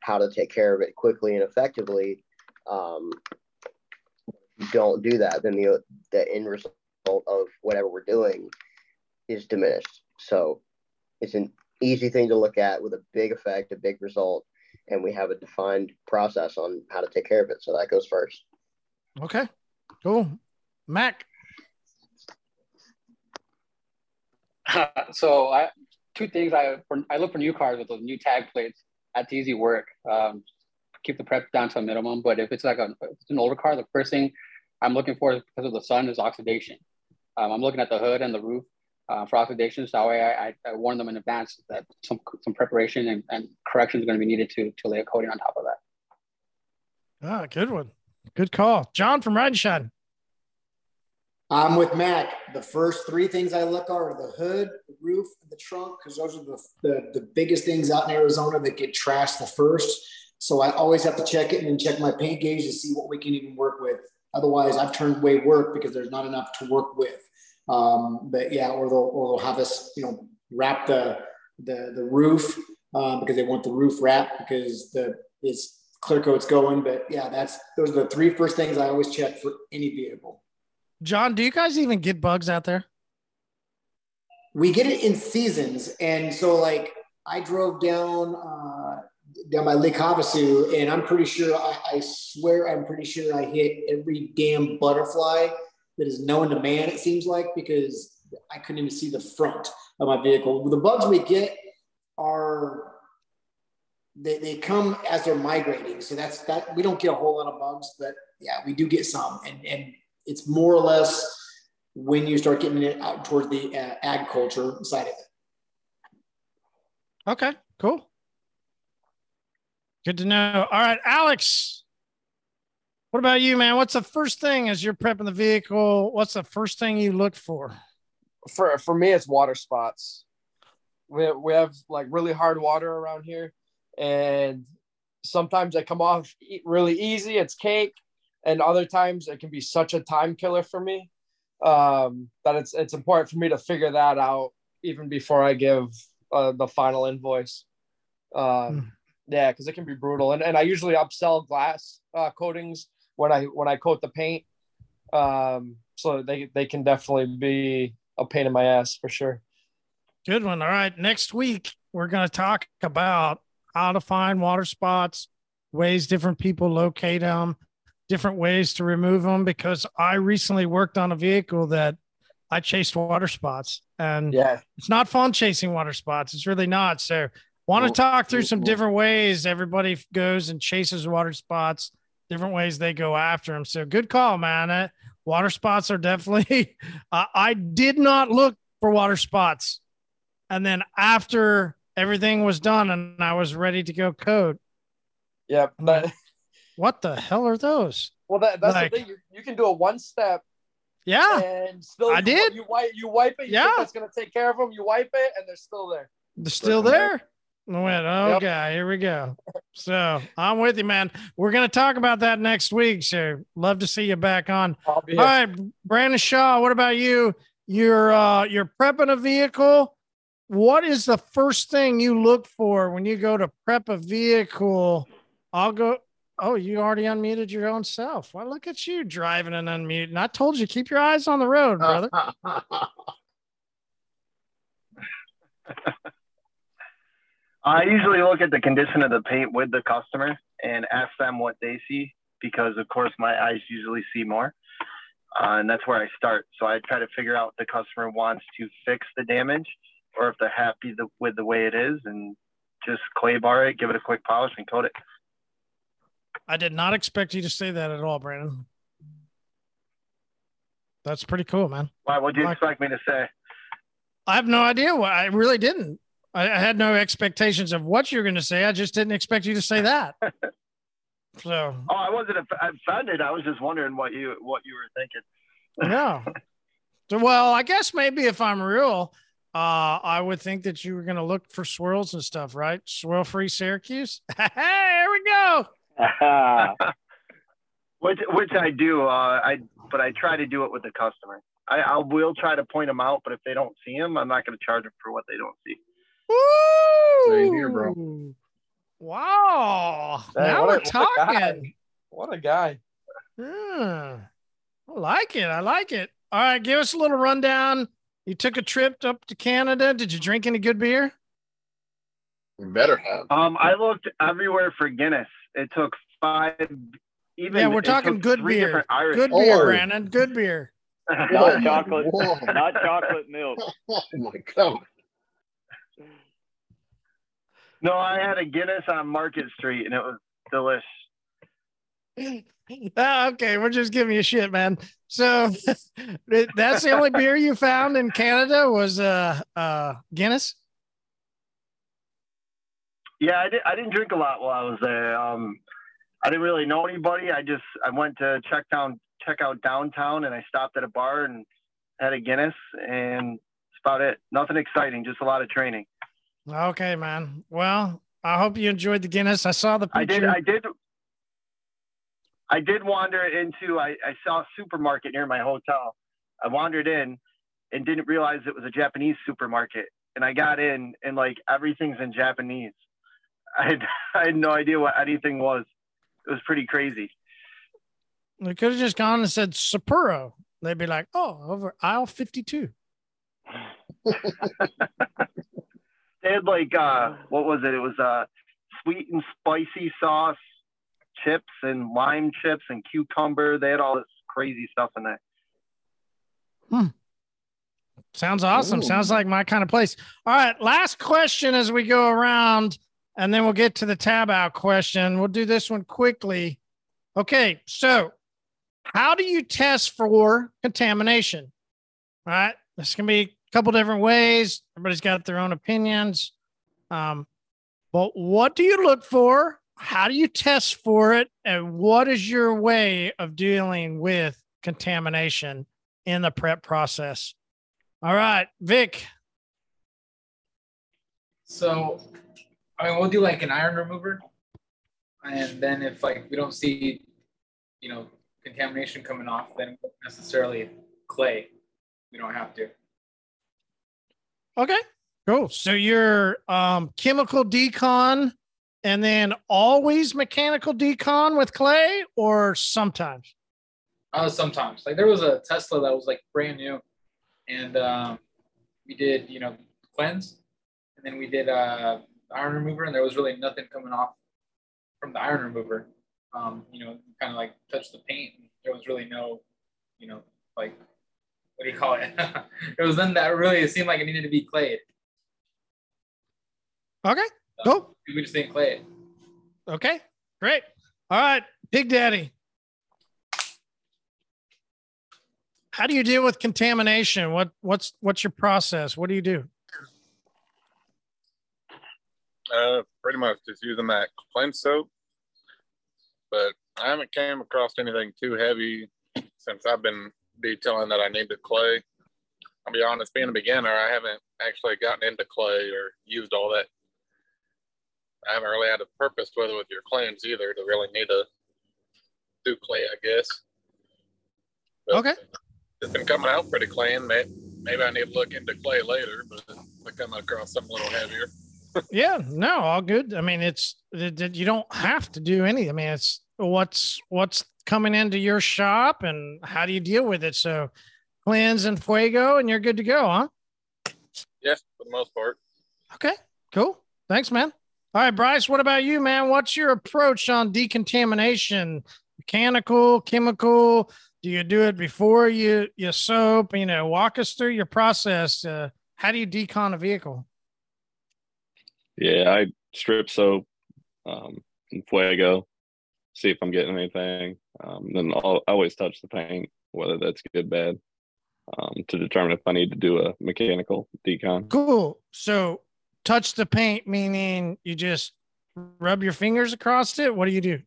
how to take care of it quickly and effectively. Um, don't do that, then the the end result of whatever we're doing is diminished. So it's an easy thing to look at with a big effect, a big result, and we have a defined process on how to take care of it. So that goes first. Okay, cool. Mac. so I two things I I look for new cars with those new tag plates. That's easy work. Um, keep the prep down to a minimum. But if it's like a, it's an older car, the first thing I'm looking for because of the sun is oxidation. Um, I'm looking at the hood and the roof uh, for oxidation. So that way I, I, I, warn them in advance that some, some preparation and, and correction is going to be needed to, to lay a coating on top of that. Ah, good one. Good call. John from Ride Shine. I'm with Mac. The first three things I look are the hood, the roof, and the trunk, because those are the, the, the biggest things out in Arizona that get trashed the first. So I always have to check it and then check my paint gauge to see what we can even work with. Otherwise, I've turned away work because there's not enough to work with. Um, but yeah, or they'll, or they'll have us, you know, wrap the, the, the roof um, because they want the roof wrapped because the is clear coat's going. But yeah, that's those are the three first things I always check for any vehicle. John, do you guys even get bugs out there? We get it in seasons, and so like I drove down uh, down by Lake Havasu, and I'm pretty sure I, I swear I'm pretty sure I hit every damn butterfly that is known to man. It seems like because I couldn't even see the front of my vehicle. The bugs we get are they, they come as they're migrating. So that's that we don't get a whole lot of bugs, but yeah, we do get some. And, and it's more or less when you start getting it out towards the uh, agriculture side of it. Okay, cool. Good to know. All right, Alex. What about you, man? What's the first thing as you're prepping the vehicle? What's the first thing you look for? For for me, it's water spots. We we have like really hard water around here, and sometimes they come off really easy. It's cake, and other times it can be such a time killer for me um, that it's it's important for me to figure that out even before I give uh, the final invoice. Um, Yeah, because it can be brutal, and and I usually upsell glass uh, coatings when I when I coat the paint, um, so they they can definitely be a pain in my ass for sure. Good one. All right. Next week, we're going to talk about how to find water spots, ways different people locate them, different ways to remove them. Because I recently worked on a vehicle that I chased water spots, and yeah, it's not fun chasing water spots. It's really not. So, want to talk through some different ways everybody goes and chases water spots, different ways they go after them. So, good call, man. Uh, water spots are definitely. uh, I did not look for water spots and then after everything was done and I was ready to go code. Yep. But what the hell are those? Well, that, that's Like- the thing. You, you can do a one step. Yeah. And still, I you, did. You wipe. You wipe it. You Yeah. think that's gonna take care of them. You wipe it, and they're still there. They're still there. I went, okay, here we go. So I'm with you, man. We're going to talk about that next week. So love to see you back on. All right, Brandon Shaw, what about you? You're uh you're prepping a vehicle. What is the first thing you look for when you go to prep a vehicle? I'll go. Oh, you already unmuted your own self. Well, look at you driving and unmuting. I told you keep your eyes on the road, brother. I usually look at the condition of the paint with the customer and ask them what they see because, of course, my eyes usually see more. Uh, and that's where I start. So I try to figure out if the customer wants to fix the damage or if they're happy the, with the way it is and just clay bar it, give it a quick polish, and coat it. I did not expect you to say that at all, Brandon. That's pretty cool, man. Why? What do you Like- expect me to say? I have no idea why. I really didn't. I, I had no expectations of what you're going to say. I just didn't expect you to say that. so Oh, I wasn't offended. I was just wondering what you what you were thinking. no. So, well, I guess maybe if I'm real, uh, I would think that you were going to look for swirls and stuff, right? Swirl free Syracuse. hey, here we go. which which I do. Uh, I but I try to do it with the customer. I, I will try to point them out, but if they don't see them, I'm not going to charge them for what they don't see. Same here, bro. Wow. Dang, now what we're a- what a guy. talking. What a guy. Hmm. I like it. I like it. All right, give us a little rundown. You took a trip up to Canada. Did you drink any good beer? You better have. Um, I looked everywhere for Guinness. It took five. Even yeah, we're talking good three beer. different Irish. Good beer, Brandon. Good beer. Not chocolate, Whoa. not chocolate milk. Oh my god. No, I had a Guinness on Market Street, and it was delicious. Ah, okay, we're just giving you shit, man. So that's the only beer you found in Canada was uh uh Guinness. Yeah, I, did, I didn't drink a lot while I was there. Um, I didn't really know anybody. I just I went to check down check out downtown, and I stopped at a bar and had a Guinness, and that's about it. Nothing exciting, just a lot of training. Okay, man. Well, I hope you enjoyed the Guinness. I saw the I did. picture. I did. I did wander into. I, I saw a supermarket near my hotel. I wandered in and didn't realize it was a Japanese supermarket. and I got in, and like everything's in Japanese. I had I had no idea what anything was. It was pretty crazy. They could have just gone and said Sapporo. They'd be like, oh, over aisle 52. They had like uh, what was it? It was uh, sweet and spicy sauce, chips and lime chips and cucumber. They had all this crazy stuff in there. Sounds awesome. Ooh. Sounds like my kind of place. All right. Last question as we go around, and then we'll get to the tab out question. We'll do this one quickly. Okay. So, how do you test for contamination? All right. This can be a couple different ways. Everybody's got their own opinions. Um, but what do you look for? How do you test for it? And what is your way of dealing with contamination in the prep process? All right, Vic. So, I mean, we'll do like an iron remover, and then if like we don't see, you know, contamination coming off, then necessarily clay. We don't have to. Okay, cool. So you're um, chemical decon and then always mechanical decon with clay, or sometimes? Uh, sometimes, like there was a Tesla that was like brand new, and um, we did you know cleanse, and then we did uh, iron remover, and there was really nothing coming off from the iron remover. Um, you know, kind of like touched the paint, and there was really no, you know, like what do you call it? it was then that really it seemed like it needed to be clayed. Okay, So cool. We just didn't clay it. Okay, great. All right, Big Daddy. How do you deal with contamination? What what's what's your process? What do you do? Uh, pretty much just using that cleanse soap. But I haven't came across anything too heavy since I've been detailing that I need the clay. I'll be honest, being a beginner, I haven't actually gotten into clay or used all that. I haven't really had a purpose with it with your cleanse either to really need to do clay, I guess. But Okay. It's been coming out pretty clean. Maybe, maybe I need to look into clay later, but I come across something a little heavier. yeah, no, all good. I mean, it's it, it- you don't have to do any. I mean, it's what's what's coming into your shop and how do you deal with it. So cleanse and fuego, and you're good to go, huh? Yes, for the most part. Okay, cool. Thanks, man. All right, Bryce, what about you, man? What's your approach on decontamination? Mechanical, chemical? Do you do it before you you soap? You know, walk us through your process. Uh, how do you decon a vehicle? Yeah, I strip soap, um, and fuego, see if I'm getting anything. Um, then I'll I always touch the paint, whether that's good, bad, um, to determine if I need to do a mechanical decon. Cool. So touch the paint, meaning you just rub your fingers across it. What do you do?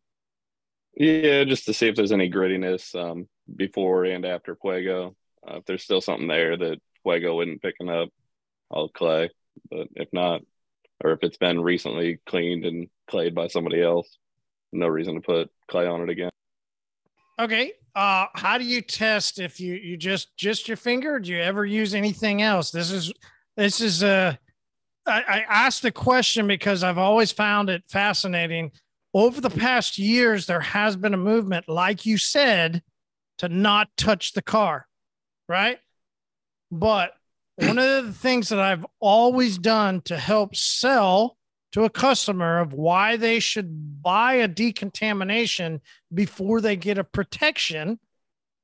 Yeah, just to see if there's any grittiness um, before and after fuego. Uh, if there's still something there that fuego isn't picking up, I'll clay. But if not, or if it's been recently cleaned and clayed by somebody else, no reason to put clay on it again. Okay. Uh, how do you test if you you just just your finger? Do you ever use anything else? This is this is uh I, I asked the question because I've always found it fascinating. Over the past years, there has been a movement, like you said, to not touch the car, right? But one of the things that I've always done to help sell to a customer of why they should buy a decontamination before they get a protection,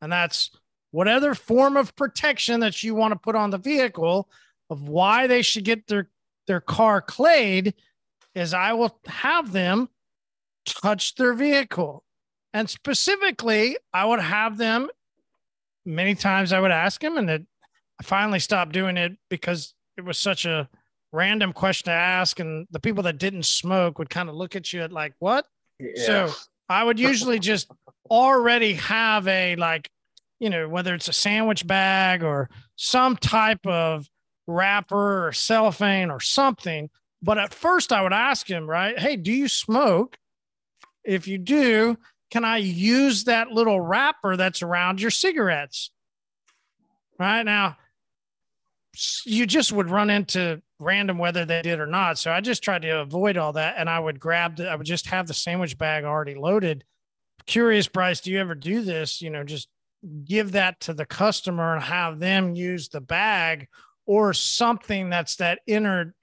and that's whatever form of protection that you want to put on the vehicle of why they should get their their car clayed is I will have them touch their vehicle. And specifically, I would have them many times I would ask them, and it, I finally stopped doing it because it was such a random question to ask. And the people that didn't smoke would kind of look at you at like, what? So I would usually just already have a like, you know, whether it's a sandwich bag or some type of wrapper or cellophane or something. But at first, I would ask him, right? Hey, do you smoke? If you do, can I use that little wrapper that's around your cigarettes? Right now, you just would run into random whether they did or not. So I just tried to avoid all that, and I would grab the, I would just have the sandwich bag already loaded. Curious, Bryce, do you ever do this? You know, just give that to the customer and have them use the bag or something that's that inner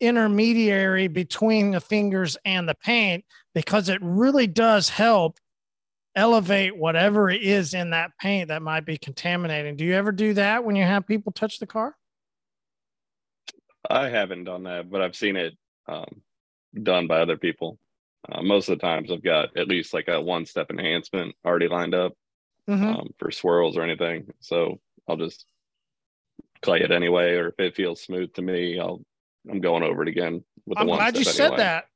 intermediary between the fingers and the paint because it really does help elevate whatever it is in that paint that might be contaminating. Do you ever do that when you have people touch the car? I haven't done that, but I've seen it um, done by other people. Uh, most of the times, I've got at least like a one step enhancement already lined up Mhm. um, for swirls or anything. So I'll just clay it anyway, or if it feels smooth to me, I'll I'm going over it again with the I'm one glad you step said anyway. that.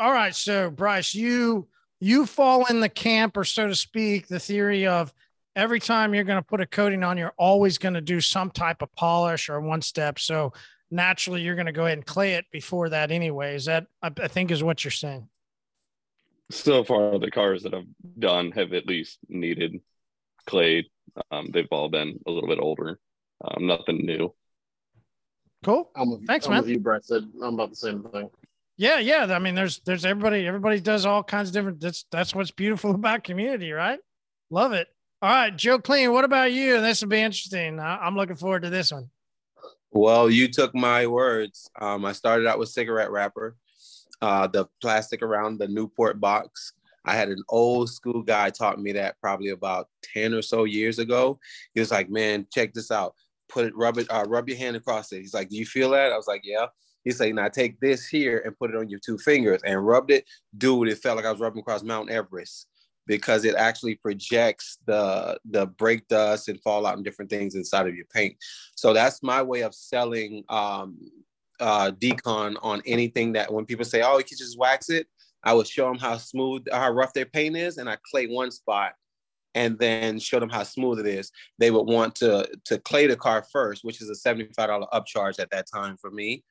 All right, so Bryce, you you fall in the camp, or so to speak, the theory of every time you're going to put a coating on, you're always going to do some type of polish or one step. So naturally, you're going to go ahead and clay it before that anyway. Is that I, I think is what you're saying? So far, the cars that I've done have at least needed clay. Um, they've all been a little bit older. Um, nothing new. Cool. I'm with, Thanks, I'm man. with you, Brett. Said I'm about the same thing. Yeah, yeah. I mean, there's there's everybody. Everybody does all kinds of different. That's that's what's beautiful about community, right? Love it. All right, Joe Clean. What about you? This will be interesting. I, I'm looking forward to this one. Well, you took my words. Um, I started out with cigarette wrapper, uh, the plastic around the Newport box. I had an old school guy taught me that probably about 10 or so years ago. He was like, man, check this out. Put it, rub it, uh, rub your hand across it. He's like, do you feel that? I was like, yeah. He's like, now take this here and put it on your two fingers and rubbed it. Dude, it felt like I was rubbing across Mount Everest because it actually projects the the brake dust and fallout and different things inside of your paint. So that's my way of selling um, uh, decon on anything that when people say, "Oh, you can just wax it," I would show them how smooth, how rough their paint is, and I clay one spot, and then show them how smooth it is. They would want to to clay the car first, which is a seventy five dollar upcharge at that time for me,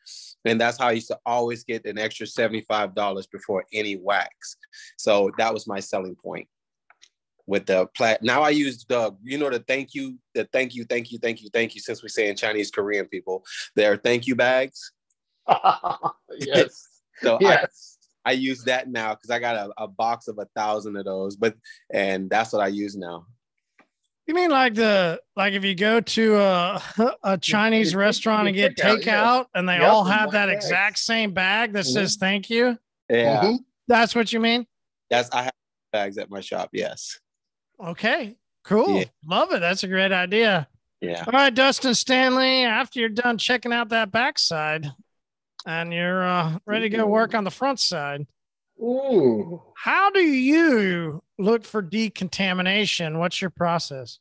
and that's how I used to always get an extra seventy five dollars before any wax. So that was my selling point with the plat. Now I use the, you know, the thank you, the thank you, thank you, thank you, thank you. Since we say in Chinese Korean people, their thank you bags. yes. so Yes. I, I use that now because I got a, a box of a thousand of those, but and that's what I use now. You mean like the like if you go to a a Chinese restaurant and get takeout, takeout yes. and they Yep, all have that bag. exact same bag that Mhm. says thank you? Yeah, Mm-hmm. That's what you mean? that's I have bags at my shop. Yes. Okay. Cool. Yeah. Love it. That's a great idea. Yeah. All right, Dustin Stanley, after you're done checking out that backside and you're uh, ready to go work on the front side, Ooh. how do you look for decontamination? What's your process?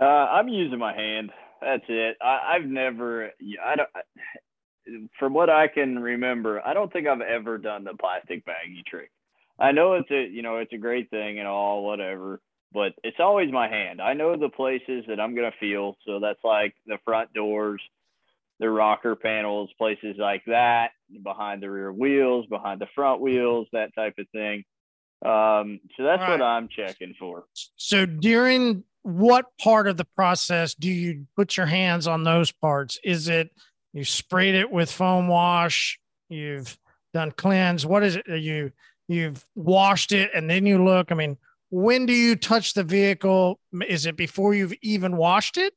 Uh, I'm using my hand. That's it. I, I've never. I don't. From what I can remember, I don't think I've ever done the plastic baggie trick. I know it's a you know it's a great thing and all whatever, but it's always my hand. I know the places that I'm gonna feel. So that's like the front doors, the rocker panels, places like that, behind the rear wheels, behind the front wheels, that type of thing. Um, so that's All what. I'm checking for. So during what part of the process do you put your hands on those parts? Is it you sprayed it with foam wash, you've done cleanse? What is it? Are You you've washed it and then you look. I mean, when do you touch the vehicle? Is it before you've even washed it?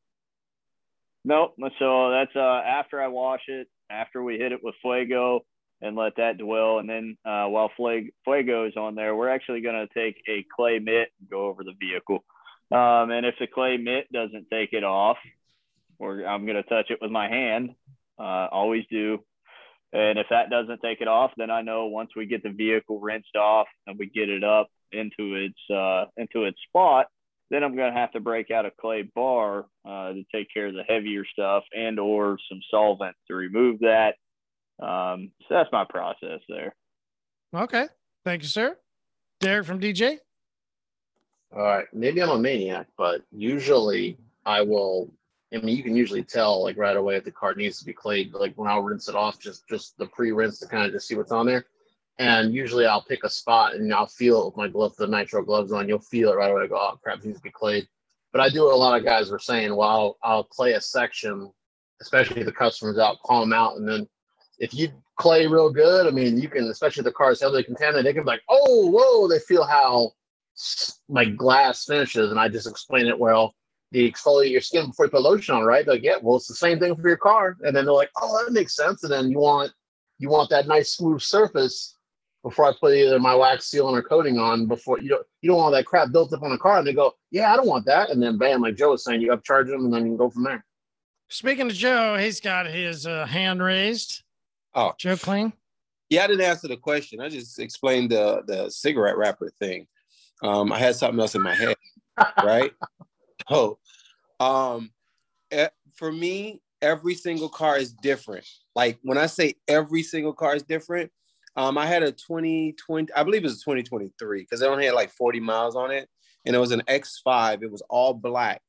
Nope. So that's uh, after I wash it, after we hit it with Fuego and let that dwell. And then uh, while Fuego is on there, we're actually going to take a clay mitt and go over the vehicle. Um, and if the clay mitt doesn't take it off, or I'm going to touch it with my hand, uh, always do. And if that doesn't take it off, then I know once we get the vehicle rinsed off and we get it up into its uh, into its spot, then I'm going to have to break out a clay bar uh, to take care of the heavier stuff and or some solvent to remove that. Um, so that's my process there. Okay. Thank you, sir. Derek from DJ. All right, maybe I'm a maniac, but usually I will. I mean, you can usually tell like right away if the card needs to be clayed. Like when I'll rinse it off, just just the pre-rinse to kind of just see what's on there. And usually I'll pick a spot and I'll feel it with my glove, the nitro gloves on. You'll feel it right away. I go, oh crap, needs to be clayed. But I do what a lot of guys were saying. Well, I'll, I'll clay a section especially the customers out, call them out, and then if you clay real good, I mean, you can, especially the cars heavily contaminated, they can be like, oh, whoa, they feel how like glass finishes, and I just explain it well. The exfoliate your skin before you put lotion on, right? They're Like, yeah, well, it's the same thing for your car, and then they're like, oh, that makes sense, and then you want you want that nice smooth surface before I put either my wax seal or coating on. Before you don't you don't want that crap built up on a car, and they go, yeah, I don't want that, and then bam, like Joe was saying, you upcharge them, and then you can go from there. Speaking to Joe, he's got his uh, hand raised. Oh, Joe Clean. Yeah, I didn't answer the question. I just explained the the cigarette wrapper thing. Um, I had something else in my head, right? Oh, um, for me, every single car is different. Like when I say every single car is different, um, I had a 2020, I believe it was 2023 because it only had like 40 miles on it, and it was an X5. It was all black.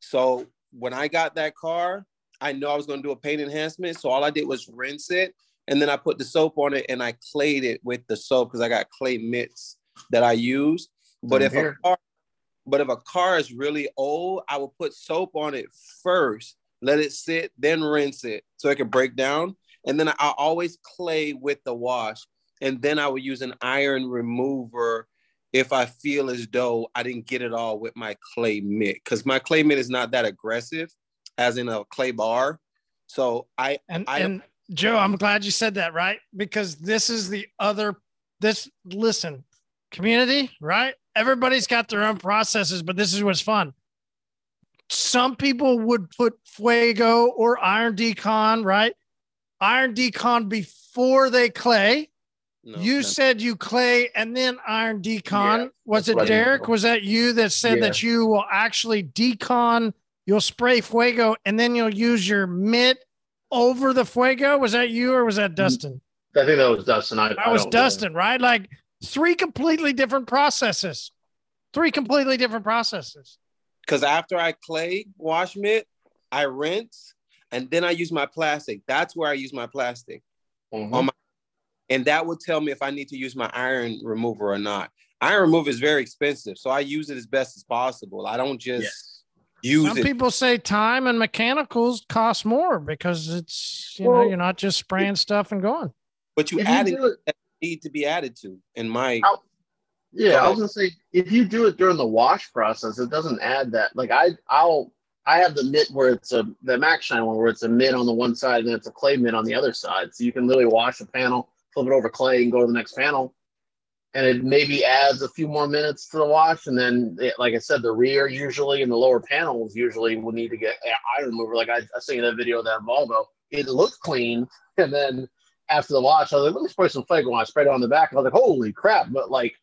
So when I got that car, I know I was going to do a paint enhancement. So all I did was rinse it, and then I put the soap on it, and I clayed it with the soap because I got clay mitts that I use. But if a car, but if a car is really old, I will put soap on it first, let it sit, then rinse it so it can break down. And then I always clay with the wash, and then I will use an iron remover if I feel as though I didn't get it all with my clay mitt, because my clay mitt is not that aggressive, as in a clay bar. So I and I, and Joe, I'm glad you said that, right? Because this is the other this listen, community, right? Everybody's got their own processes, but this is what's fun. Some people would put Fuego or Iron Decon, right? Iron Decon before they clay. you said you clay and then Iron Decon. Yeah, Was it what Derek? did. Was that you that said Yeah. that you will actually decon, you'll spray Fuego and then you'll use your mitt over the Fuego? Was that you or was that mm-hmm. Dustin? I think that was Dustin. I, That I was don't- Dustin, right? Like three completely different processes. Three completely different processes. because after I clay wash mitt, I rinse and then I use my plastic. That's where I use my plastic Mm-hmm. on my, and that would tell me if I need to use my iron remover or not. Iron remover is very expensive, so I use it as best as possible. I don't just use Some it. people say time and mechanicals cost more because it's you know you're not just spraying stuff and going. but you If you add it that need to be added to. In my Yeah, I was So- gonna say if you do it during the wash process, it doesn't add that. Like I, I'll, I have the mitt where it's a the Max Shine one where it's a mitt on the one side and it's a clay mitt on the other side, so you can literally wash a panel, flip it over clay, and go to the next panel, and it maybe adds a few more minutes to the wash, and then it, like I said, the rear usually and the lower panels usually will need to get iron remover. Like I, I seen that video of that Volvo, it looked clean, and then after the wash, I was like, let me spray some flake on. I sprayed it on the back. I was like, holy crap! But like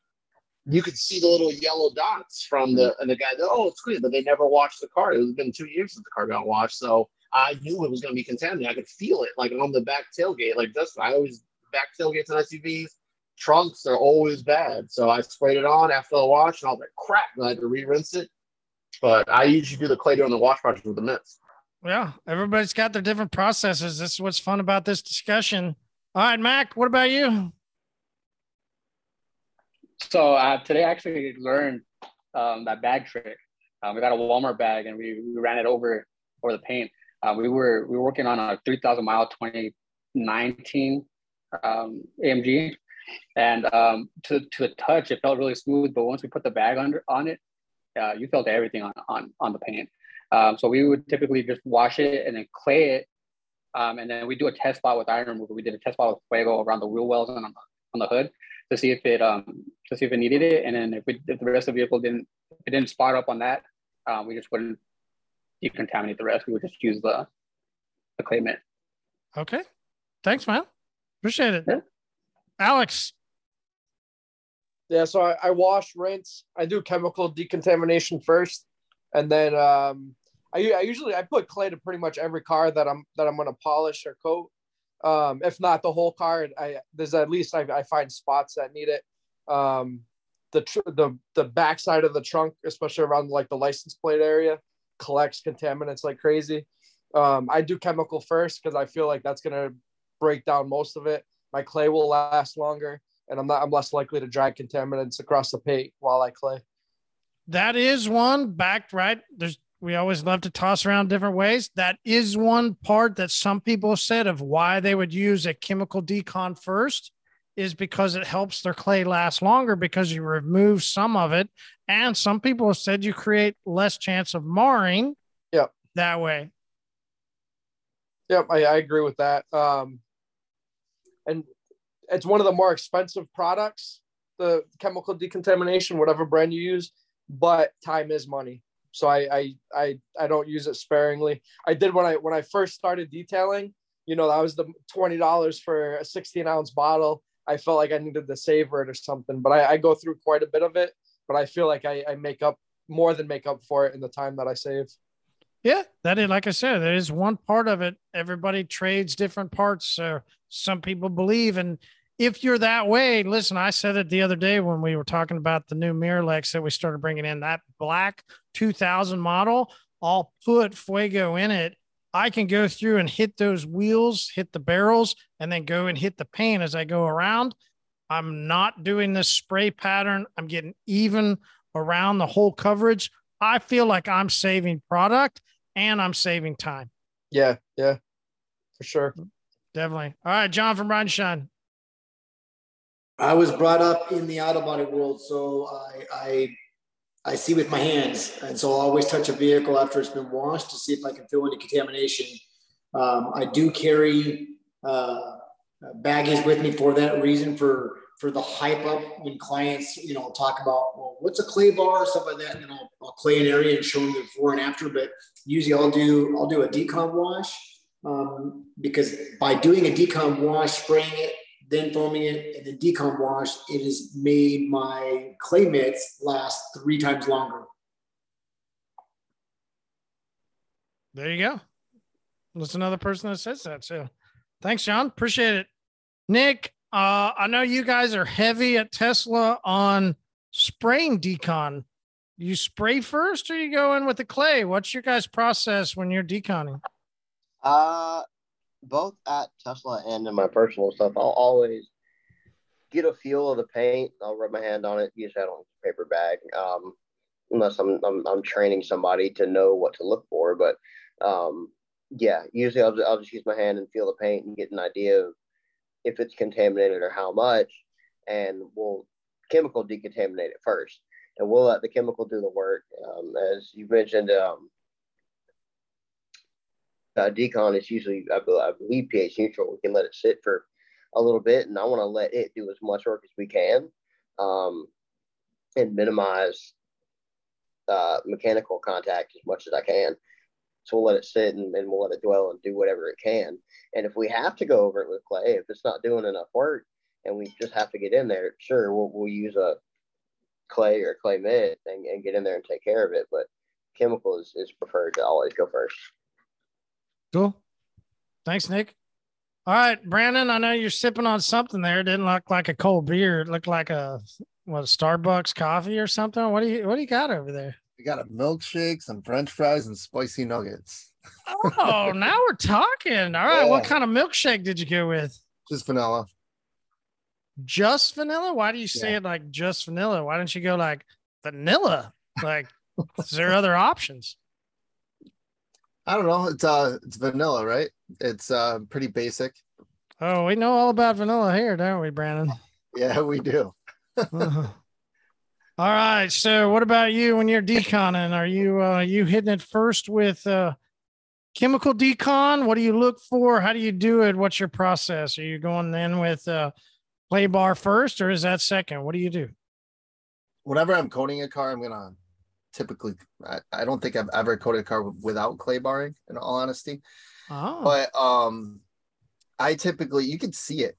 you could see the little yellow dots from the mm-hmm. and the guy oh it's clean, but they never washed the car. It was been two years since the car got washed, so I knew it was going to be contaminated. I could feel it like on the back tailgate. Like just I always back tailgates on SUVs, trunks are always bad. So I sprayed it on after the wash, and I was like crap. And I had to re-rinse it. But I usually do the clay during the wash process with the mitts. Yeah, everybody's got their different processes. This is what's fun about this discussion. All right, Mac, what about you? So uh, today I actually learned um, that bag trick. Um, we got a Walmart bag and we, we ran it over over the paint. Uh, we were we were working on a 3,000 mile 2019 um, AMG, and um, to to the touch it felt really smooth. But once we put the bag under on it, uh, you felt everything on on on the paint. Um, so we would typically just wash it and then clay it, um, and then we do a test spot with iron remover. We did a test spot with Fuego around the wheel wells and on the, on the hood to see if it um to see if it needed it, and then if, we, if the rest of the vehicle didn't if it didn't spot up on that, um, we just wouldn't decontaminate the rest. We would just use the the clay mitt. Okay, thanks, man. Appreciate it. Alex, Yeah, so I, I wash, rinse. I do chemical decontamination first, and then um, I, I usually I put clay to pretty much every car that I'm that I'm gonna polish or coat. Um, if not the whole car, I there's at least I, I find spots that need it. Um, the tr- the the backside of the trunk, especially around like the license plate area, collects contaminants like crazy. Um, I do chemical first because I feel like that's gonna break down most of it. My clay will last longer, and I'm not I'm less likely to drag contaminants across the paint while I clay. that is one backed right. There's we always love to toss around different ways. That is one part that some people said of why they would use a chemical decon first is because it helps their clay last longer because you remove some of it. And some people have said you create less chance of marring Yep. that way. Yep, I, I agree with that. Um, and it's one of the more expensive products, the chemical decontamination, whatever brand you use, but time is money. So I I I, I don't use it sparingly. I did when I when I first started detailing, you know, that was the twenty dollars for a 16 ounce bottle. I felt like I needed to savor it or something, but I, I go through quite a bit of it. But I feel like I, I make up more than make up for it in the time that I save. Yeah, that is like I said, there is one part of it. Everybody trades different parts. So some people believe, and if you're that way, listen, I said it the other day when we were talking about the new Miralex that we started bringing in that black 2000 model. I'll put Fuego in it. I can go through and hit those wheels, hit the barrels, and then go and hit the paint as I go around. I'm not doing this spray pattern. I'm getting even around the whole coverage. I feel like I'm saving product and I'm saving time. Yeah, yeah, for sure. Definitely. All right, John from Ride and Shine. I was brought up in the auto body world, so I, I I see with my hands, and so I'll always touch a vehicle after it's been washed to see if I can feel any contamination. Um, I do carry uh, baggies with me for that reason, for for the hype up when clients, you know, talk about well, what's a clay bar, or stuff like that, and then I'll, I'll clay an area and show them the before and after. But usually, I'll do I'll do a decon wash um, because by doing a decon wash, spraying it then foaming it, and then decon wash, it has made my clay mitts last three times longer. There you go. That's another person that says that. So thanks, John. Appreciate it. Nick, uh, I know you guys are heavy at Tesla on spraying decon. You spray first or you go in with the clay? What's your guys' process when you're deconning? Uh, both at Tesla and in my personal stuff, I'll always get a feel of the paint. I'll rub my hand on it. Usually I don't use a paper bag, um, unless I'm, I'm, I'm training somebody to know what to look for. But um, yeah, usually I'll, I'll just use my hand and feel the paint and get an idea of if it's contaminated or how much, and we'll chemical decontaminate it first, and we'll let the chemical do the work. Um, as you mentioned, um, uh, decon is usually, I believe, pH neutral. We can let it sit for a little bit, and I want to let it do as much work as we can, um, and minimize uh, mechanical contact as much as I can. So we'll let it sit and, and we'll let it dwell and do whatever it can. And if we have to go over it with clay, if it's not doing enough work, and we just have to get in there, sure, we'll, we'll use a clay or clay mitt and, and get in there and take care of it. But chemical is, is preferred to always go first. Cool. Thanks, Nick. All right, Brandon. I know you're sipping on something there. It didn't look like a cold beer. It looked like a what a Starbucks coffee or something. What do you what do you got over there? We got a milkshake, some French fries, and spicy nuggets. Oh, now we're talking. All right. What kind of milkshake did you go with? Just vanilla. Just vanilla? Why do you say it like just vanilla? Why don't you go like vanilla? Like, is there other options? I don't know. It's uh it's vanilla, right? It's uh pretty basic. Oh, we know all about vanilla here, don't we, Brandon? Yeah, we do. Uh-huh. All right. So, what about you when you're deconning? Are you uh, you hitting it first with uh, chemical decon? What do you look for? How do you do it? What's your process? Are you going then with uh, clay bar first, or is that second? What do you do? Whenever I'm coating a car, I'm gonna typically I, I don't think I've ever coated a car without clay barring, in all honesty. Oh, But um I typically you can see it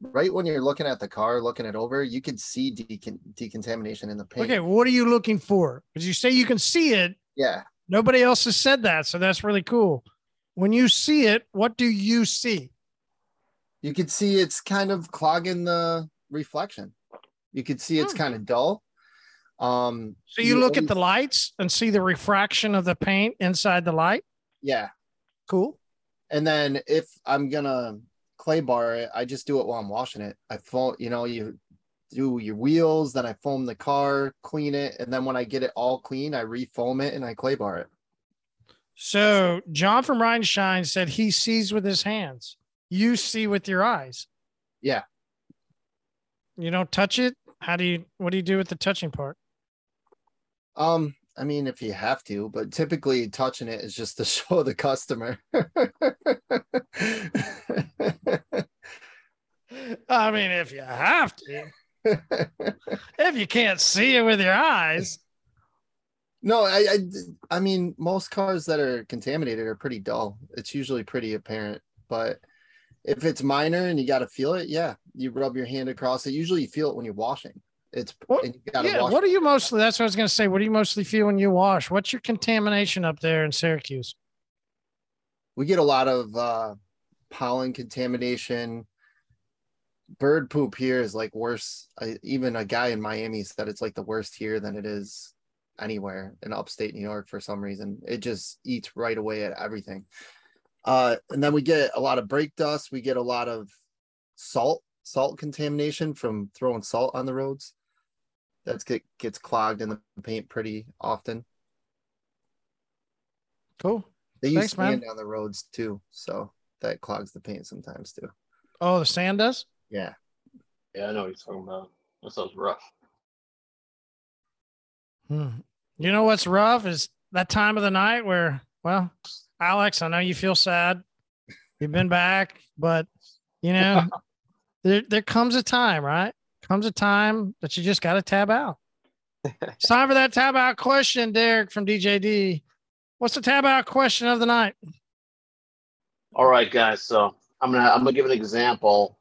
right when you're looking at the car, looking it over, you can see decon- decontamination in the paint. okay. What are you looking for? Because you say you can see it. Yeah. Nobody else has said that, so that's really cool. When you see it, what do you see? You can see it's kind of clogging the reflection. You can see it's kind of dull. Um So you look at the lights and see the refraction of the paint inside the light. Yeah. Cool. And then if I'm gonna clay bar it, I just do it while I'm washing it. I foam, you know, you do your wheels, then I foam the car, clean it, and then when I get it all clean, I refoam it and I clay bar it. So John from Ride and Shine said he sees with his hands. You see with your eyes. Yeah. You don't touch it. How do you? What do you do with the touching part? Um, I mean, if you have to, but typically touching it is just to show the customer. I mean, if you have to. if you can't see it with your eyes. No, I, I, I mean, most cars that are contaminated are pretty dull. It's usually pretty apparent, but if it's minor and you got to feel it, yeah, you rub your hand across it. Usually, you feel it when you're washing. It's and you gotta Yeah. wash What do you mostly? That's what I was going to say. What do you mostly feel when you wash? What's your contamination up there in Syracuse? we get a lot of uh, pollen contamination. Bird poop here is like worse. I, even a guy in Miami said it's like the worst here than it is anywhere in upstate New York for some reason. It just eats right away at everything. Uh, and then we get a lot of brake dust. We get a lot of salt, salt contamination from throwing salt on the roads. That's get gets clogged in the paint pretty often. Cool. They use Thanks, man. sand on the roads too, so that clogs the paint sometimes too. Oh, the sand does. Yeah. Yeah, I know what you're talking about. That sounds rough. Hmm. You know what's rough is that time of the night where, well, Alex, I know you feel sad. You've been back, but you know, there there comes a time, right? Comes a time that you just got to tab out. it's time for that tab out question, Derek from DJD. What's the tab out question of the night? All right, guys. So I'm gonna I'm gonna give an example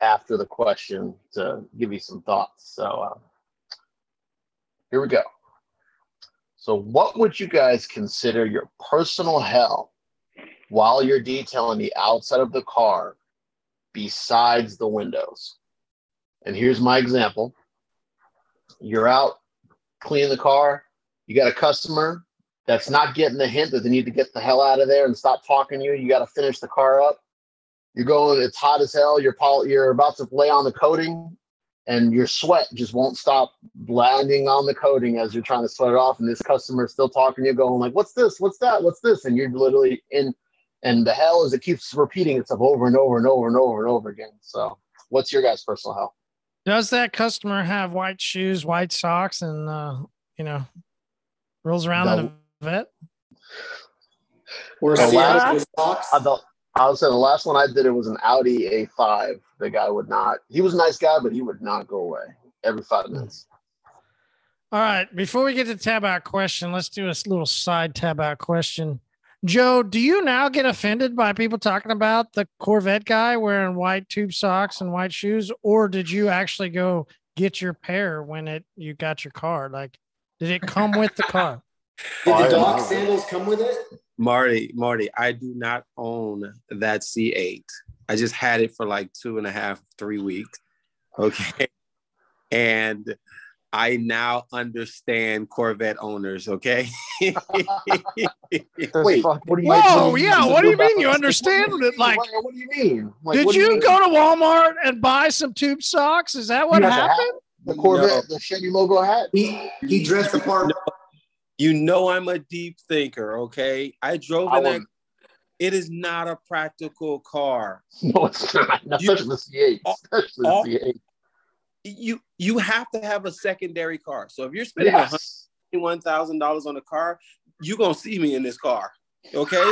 after the question to give you some thoughts. So uh, here we go. So, what would you guys consider your personal hell while you're detailing the outside of the car besides the windows? And here's my example. You're out cleaning the car, you got a customer that's not getting the hint that they need to get the hell out of there and stop talking to you. You got to finish the car up. You're going, it's hot as hell. You're pol- you're about to lay on the coating, and your sweat just won't stop landing on the coating as you're trying to sweat it off. And this customer is still talking to you, going like, "What's this? What's that? What's this?" And you're literally in, and the hell is it keeps repeating itself over and over and over and over and over again. So, what's your guys' personal hell? Does that customer have white shoes, white socks, and uh, you know, rolls around in a vet? Or The Seattle last- socks? I, the, I would say the last one I did it was an Audi A5. The guy would not. He was a nice guy, but he would not go away every five minutes. All right. Before we get to tab out question, let's do a little side tab out question. Joe, do you now get offended by people talking about the Corvette guy wearing white tube socks and white shoes, or did you actually go get your pair when it you got your car? Like, did it come with the car? Did the don't dog sandals come with it? Marty, Marty, I do not own that C8. I just had it for like two and a half, three weeks. Okay. And I now understand Corvette owners. Okay. Wait, what do you Whoa, yeah. What do you mean? You understand it? Like, What, what do you mean? Like, did you mean? go to Walmart and buy some tube socks? Is that what You have the hat? happened? The Corvette, the Chevy logo hat. He he dressed the part. You know I'm a deep thinker, okay? I drove I in that. It is not a practical car. No, it's not. Especially the C8. Especially all- the C8. You you have to have a secondary car. So if you're spending Yes. one thousand dollars on a car, you're gonna see me in this car. Okay?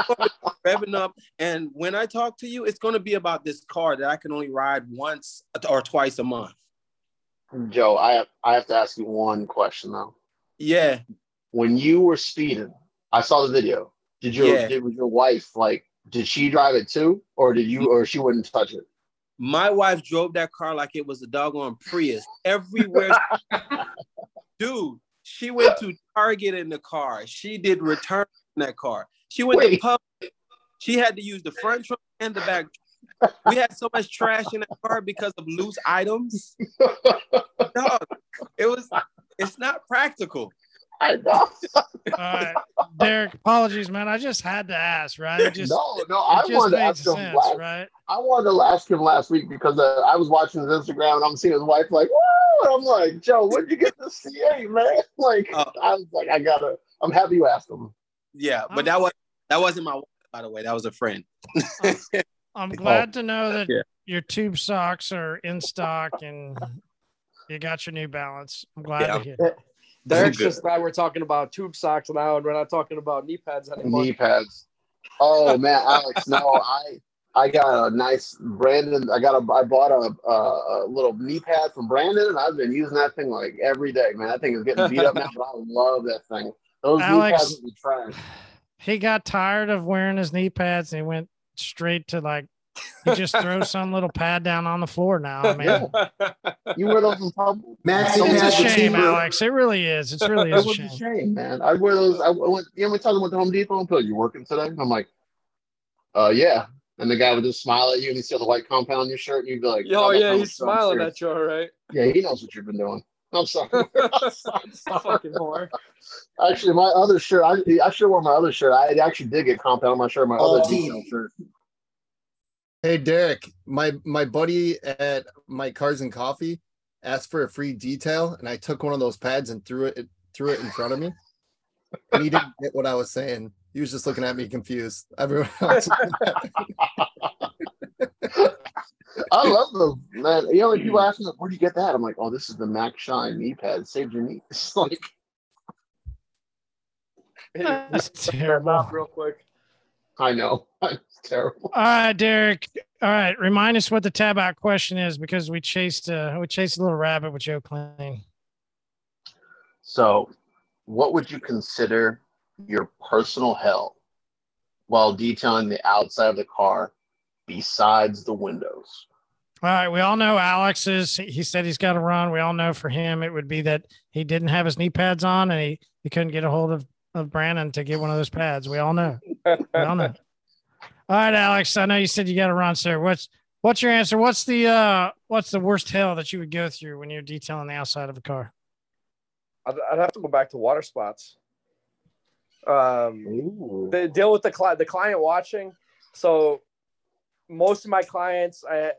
Revving up. And when I talk to you, it's gonna be about this car that I can only ride once or twice a month. Joe, I have, I have to ask you one question though. Yeah. When you were speeding, I saw the video. Did your Yeah. did your wife like? Did she drive it too, or did you, or she wouldn't touch it? My wife drove that car like it was a doggone Prius everywhere. Dude, she went to Target in the car. She did return in that car. She went to Wait. pub. She had to use the front trunk and the back. We had so much trash in that car because of loose items. Dog, it was. It's not practical. I know. All right, Derek. Apologies, man. I just had to ask, right? It just, no, no, I it just wanted to made ask him last. right? I wanted to ask him last week because uh, I was watching his Instagram and I'm seeing his wife like, "Whoa!" And I'm like, "Joe, where'd you get the C8, man?" Like, Uh, I was like, "I gotta." I'm happy you asked him. yeah, but that was that wasn't my wife, by the way. That was a friend. I'm glad to know that Yeah. your tube socks are in stock and you got your New Balance. I'm glad Yeah. to hear. Derek's just glad we're talking about tube socks now, and we're not talking about knee pads anymore. knee pads. Oh man, Alex, no, I I got a nice Brandon. I got a I bought a, a, a little knee pad from Brandon, and I've been using that thing like every day. Man, that thing is getting beat up now, but I love that thing. Those knee Alex- pads would be trash. He got tired of wearing his knee pads and he went straight to like he just throws some little pad down on the floor now. Man, You wear those in public? Maxi it's a shame. Alex. It really is. It's really That is a shame. a shame, man. I wear those. I went. You know, we talking about the Home Depot and put you working today. I'm like, uh, yeah. And the guy would just smile at you, and he see the white compound on your shirt, and you'd be like, "Oh, "I'm yeah, he's with you. I'm smiling at you, all right? Yeah, he knows what you've been doing. I'm sorry. Fucking whore. Actually, my other shirt, I, I should have worn my other shirt. I actually did get compound on my shirt, my All other team. detail shirt. Hey Derek, my my buddy at my Cars and Coffee asked for a free detail, and I took one of those pads and threw it threw it in front of me, and he didn't get what I was saying. He was just looking at me confused. Everyone else. I love those, man. You know, when people ask me, where'd you get that? I'm like, oh, this is the Mac Shine knee pad. Saved your knee. It's like, That's terrible. Real quick. I know. It's terrible. All right, Derek. All right, remind us what the tab out question is because we chased uh we chased a little rabbit with Joe Klein. So, what would you consider your personal hell while detailing the outside of the car besides the windows? All right, we all know Alex's. He said he's got to run. We all know for him it would be that he didn't have his knee pads on and he, he couldn't get a hold of, of Brandon to get one of those pads. We all know. We all know. All right, Alex. I know you said you got to run, sir. What's what's your answer? What's the uh what's the worst hell that you would go through when you're detailing the outside of a car? I'd, I'd have to go back to water spots. Um, they deal with the client, the client watching. So most of my clients, I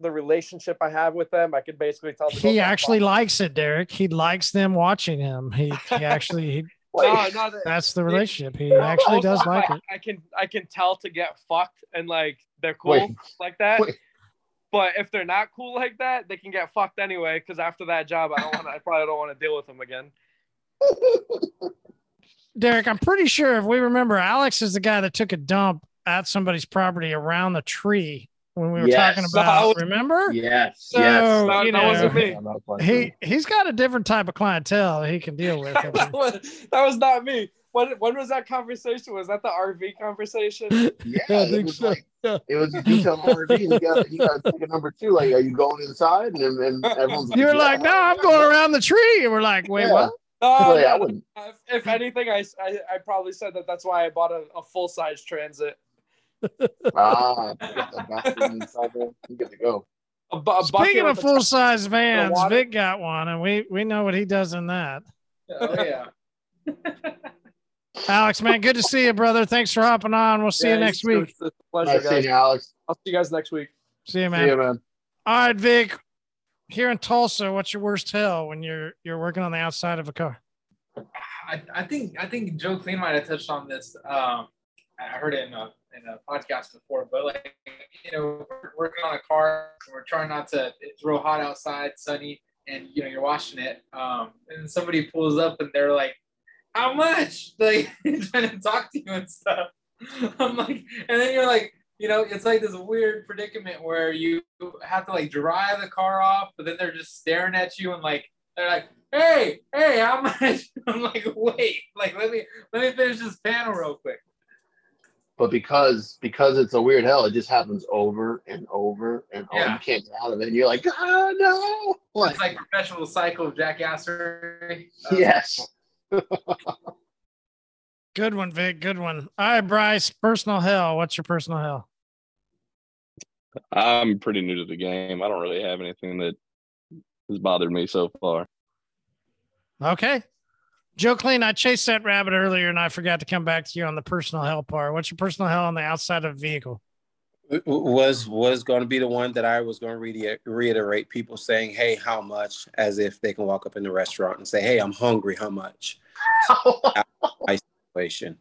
the relationship I have with them, I could basically tell. them, He actually likes it, Derek. He likes them watching him. He he actually he, No, no, that- that's the relationship. He actually Also, does like I, it. I can I can tell to get fucked and like they're cool Wait. like that. Wait. But if they're not cool like that, they can get fucked anyway. Because after that job, I don't want. I probably don't want to deal with them again. Derek, I'm pretty sure if we remember, Alex is the guy that took a dump at somebody's property around the tree when we were Yes. talking about. I was- remember? Yes, So, yes. That- you that know, wasn't me. He he's got a different type of clientele he can deal with. that was not me. When, when was that conversation? Was that the RV conversation? Yeah, it was like it was a detailed RV. And you got you got to take a number two. Like, are you going inside? And then and everyone's You're yeah. like, no, I'm going around the tree. And we're like, wait, Yeah. what? Oh, Wait, I wouldn't. If, if anything, I, I, I probably said that that's why I bought a, a full size transit. Ah, you got the bathroom inside there. You get to go. A, a Speaking of full size the vans, Vic got one, and we we know what he does in that. Oh yeah. Alex, man, good to see you, brother. Thanks for hopping on. We'll see Yeah, you next week. It's a pleasure, Nice guys. seeing you, Alex. I'll see you guys next week. See you, man. See you, man. All right, Vic. Here in Tulsa, what's your worst hell when you're you're working on the outside of a car? I, I think I think Joe Clean might have touched on this. Um, I heard it in a in a podcast before, but like you know, we're working on a car, and we're trying not to it's real hot outside, sunny, and you know you're washing it, um, and somebody pulls up and they're like, "How much?" Like trying to talk to you and stuff. I'm like, and then you're like, you know, it's like this weird predicament where you have to like dry the car off, but then they're just staring at you and like they're like, "Hey, hey, how much?" I'm like, "Wait, like let me let me finish this panel real quick." But because because it's a weird hell, it just happens over and over and over. Yeah. You can't get out of it. And you're like, ah, no. Like, It's like perpetual cycle of jackassery. Uh, yes. Good one, Vic. Good one. All right, Bryce. Personal hell. What's your personal hell? I'm pretty new to the game. I don't really have anything that has bothered me so far. Okay. Joe Clean, I chased that rabbit earlier and I forgot to come back to you on the personal hell part. What's your personal hell on the outside of a vehicle? was was going to be the one that I was going to reiter- reiterate. People saying, "Hey, how much?" As if they can walk up in the restaurant and say, "Hey, I'm hungry. How much?" my situation.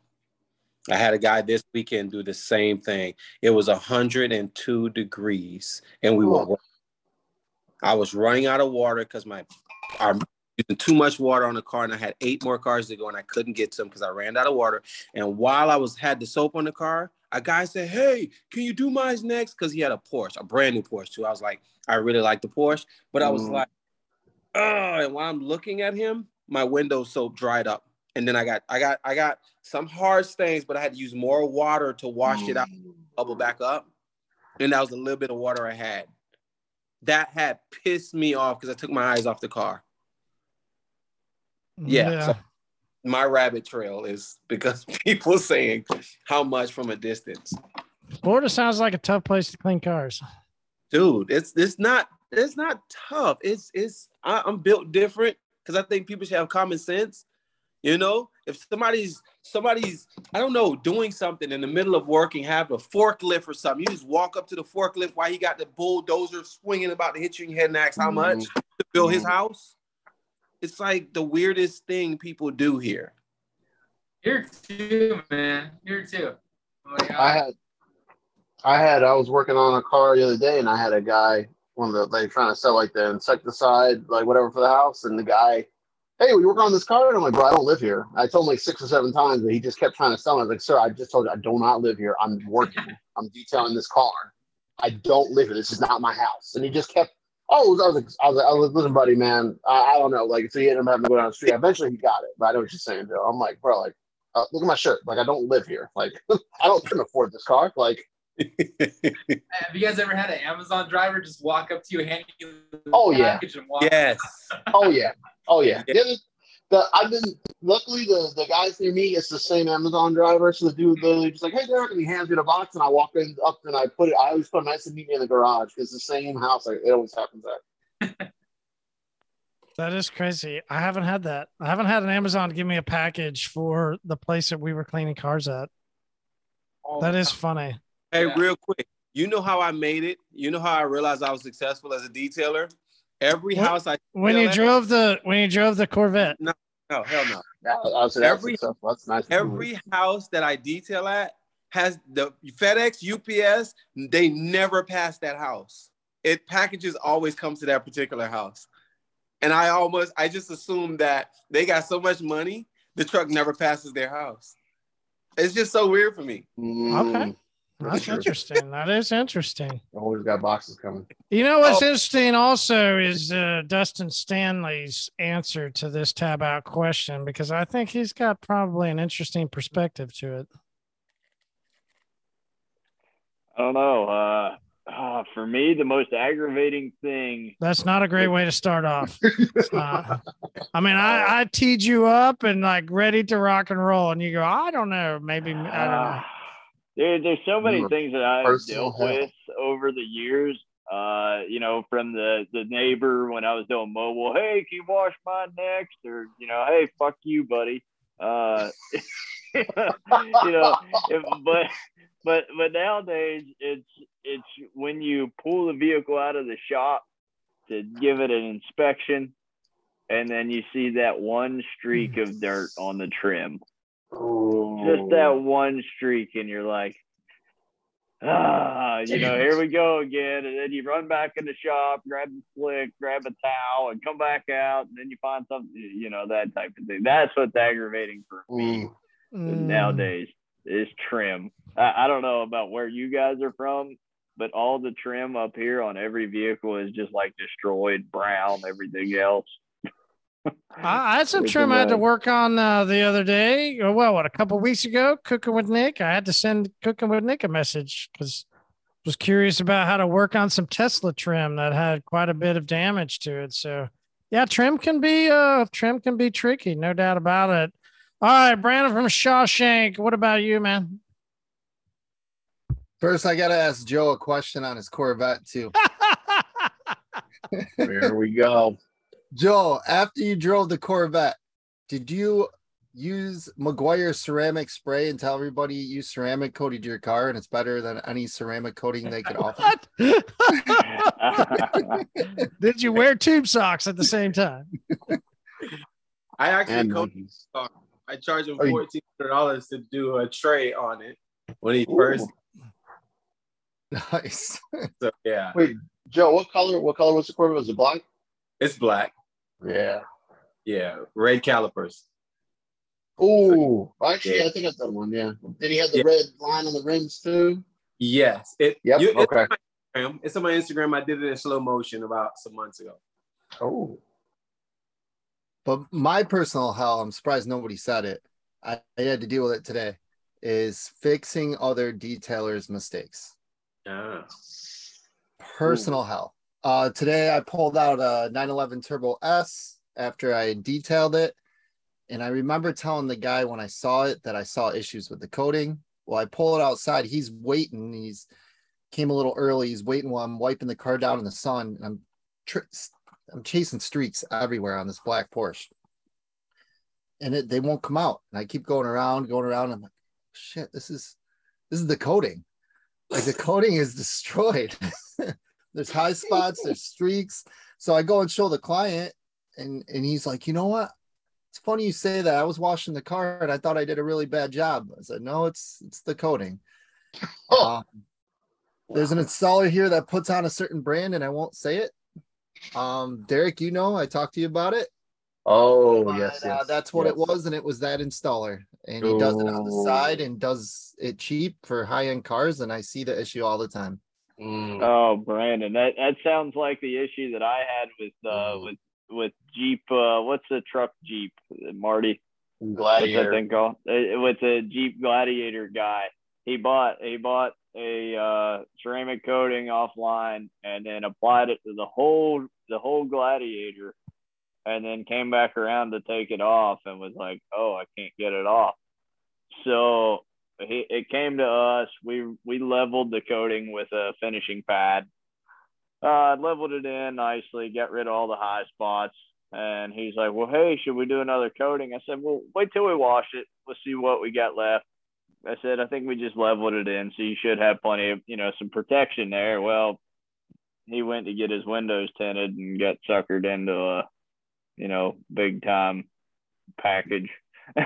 I had a guy this weekend do the same thing. It was 102 degrees, and we were. I was running out of water because my I'm using too much water on the car, and I had eight more cars to go, and I couldn't get to them because I ran out of water. And while I was had the soap on the car, a guy said, "Hey, can you do mine next?" Because he had a Porsche, a brand new Porsche too. I was like, I really like the Porsche, but I was Mm. like, oh, and while I'm looking at him, my window soap dried up. And then I got I got I got some hard stains, but I had to use more water to wash it out, bubble back up. And that was a little bit of water I had. That had pissed me off because I took my eyes off the car. Yeah. Yeah. So my rabbit trail is because people saying how much from a distance. Florida sounds like a tough place to clean cars. dude it's it's not it's not tough it's it's I, i'm built different because i think people should have common sense you know if somebody's somebody's i don't know doing something in the middle of working have a forklift or something you just walk up to the forklift while he got the bulldozer swinging about to hit you in your head and ask how much mm-hmm. to build his mm-hmm. house it's like the weirdest thing people do here Here too, man. Here too. Oh. I had, I had, I was working on a car the other day, and I had a guy, one of the like trying to sell like the insecticide, like whatever for the house, and the guy, hey, we work on this car, and I'm like, bro, I don't live here. I told him like six or seven times, but he just kept trying to sell me. I was like, sir, I just told you I do not live here. I'm working. I'm detailing this car. I don't live here. This is not my house. And he just kept. Oh, I was, I was, like, I was, like, I was like, listen, buddy, man, I, I don't know. Like, so he ended up having to go down the street. Eventually, he got it, but I know what you're saying, Joe. I'm like, bro, like, uh, look at my shirt. Like, I don't live here. Like, I don't can afford this car. Like, Have you guys ever had an Amazon driver just walk up to you, hand you the Oh, yeah. and walk? yes oh yeah, oh yeah. The, other- the I've been luckily the the guys near me. It's the same Amazon driver. So the dude literally just like, hey Derek, and he hands me the box, and I walk in up and I put it. I always put nice and meet me in the garage because the same house. Like, it always happens at. That is crazy. I haven't had that. I haven't had an Amazon give me a package for the place that we were cleaning cars at. Oh that is funny. Hey, real quick, you know how I made it? You know how I realized I was successful as a detailer? Every What- house I When you detail at- drove the when you drove the Corvette. No, no, hell no. I was that's Every- successful. That's nice. Every house that I detail at has the FedEx, UPS, they never pass that house. It packages always comes to that particular house. And I almost I just assume that they got so much money, the truck never passes their house. It's just so weird for me. Mm. Okay. That's interesting. That is interesting. Always got boxes coming. You know what's interesting also is uh, Dustin Stanley's answer to this tab out question because I think he's got probably an interesting perspective to it. I don't know. Uh, ah, for me, the most aggravating thing. That's not a great way to start off. It's not. I mean, I, I teed you up and like ready to rock and roll, and you go, I don't know, maybe I don't know. There, there's so many things that I've dealt with over the years. Uh, you know, from the the neighbor when I was doing mobile, hey, can you wash mine next? Or you know, hey, fuck you, buddy. Uh, you know, if, but but but nowadays it's it's when you pull the vehicle out of the shop to give it an inspection, and then you see that one streak of dirt on the trim just that one streak, and you're like, ah, you know, here we go again. And then you run back in the shop, grab the slick, grab a towel, and come back out, and then you find something, you know, that type of thing. That's what's aggravating for me nowadays is trim. I, I don't know about where you guys are from, but all the trim up here on every vehicle is just like destroyed, brown, everything else. I, I had some It's trim I had to work on uh, the other day. Well, what a couple weeks ago, cooking with Nick. I had to send cooking with Nick a message because was curious about how to work on some Tesla trim that had quite a bit of damage to it. So, yeah, trim can be uh trim can be tricky, no doubt about it. All right, Brandon from Shawshank. What about you, man? First, I gotta ask Joe a question on his Corvette too. There we go. Joe, after you drove the Corvette, did you use Meguiar ceramic spray and tell everybody you use ceramic coated your car and it's better than any ceramic coating they could offer? Did you wear tube socks at the same time? I actually And coated the car. I charged him Oh, fourteen hundred dollars to do a Trey on it when he first. Nice. So yeah, Wait, Joe, what color? What color was the Corvette? Was it black? it's black. Yeah. Yeah, red calipers. Ooh, actually, Yeah. I think I've done one. Yeah. Did he have the Yeah. red line on the rims too? Yes. It. Yep, you- it's okay. on my Instagram. It's on my Instagram. I did it in slow motion about some months ago. Oh. But my personal hell, I'm surprised nobody said it. I, I had to deal with it today. Is fixing other detailers' mistakes. Ah. Personal hell. Uh, today I pulled out a 911 Turbo S after I detailed it, and I remember telling the guy when I saw it that I saw issues with the coating. Well, I pull it outside. He's waiting. He's came a little early. He's waiting while I'm wiping the car down in the sun. And I'm tr- I'm chasing streaks everywhere on this black Porsche, and it, they won't come out. And I keep going around, going around. I'm like, shit, this is this is the coating. Like the coating is destroyed. there's high spots, there's streaks. So I go and show the client, and and he's like, you know what? It's funny you say that. I was washing the car and I thought I did a really bad job. I said, no, it's it's the coating. Um, there's an installer here that puts on a certain brand, and I won't say it. Um, Derek, you know, I talked to you about it. Oh yes, Uh, yes. that's what it was, and it was that installer, and he does it on the Oh. side and does it cheap for high end cars, and I see the issue all the time. Mm. Oh, Brandon, that that sounds like the issue that I had with uh with with Jeep. Uh, what's the truck Jeep, Marty? What's that Gladiator. thing called? Uh, With the Jeep Gladiator guy, he bought he bought a uh, ceramic coating offline and then applied it to the whole the whole Gladiator, and then came back around to take it off and was like, "Oh, I can't get it off." So he, it came to us. We we leveled the coating with a finishing pad. Uh, leveled it in nicely, got rid of all the high spots. And he's like, "Well, hey, should we do another coating?" I said, "Well, wait till we wash it. Let's see what we got left." I said, "I think we just leveled it in, so you should have plenty of, you know, some protection there." Well, he went to get his windows tinted and got suckered into a, you know, big time package.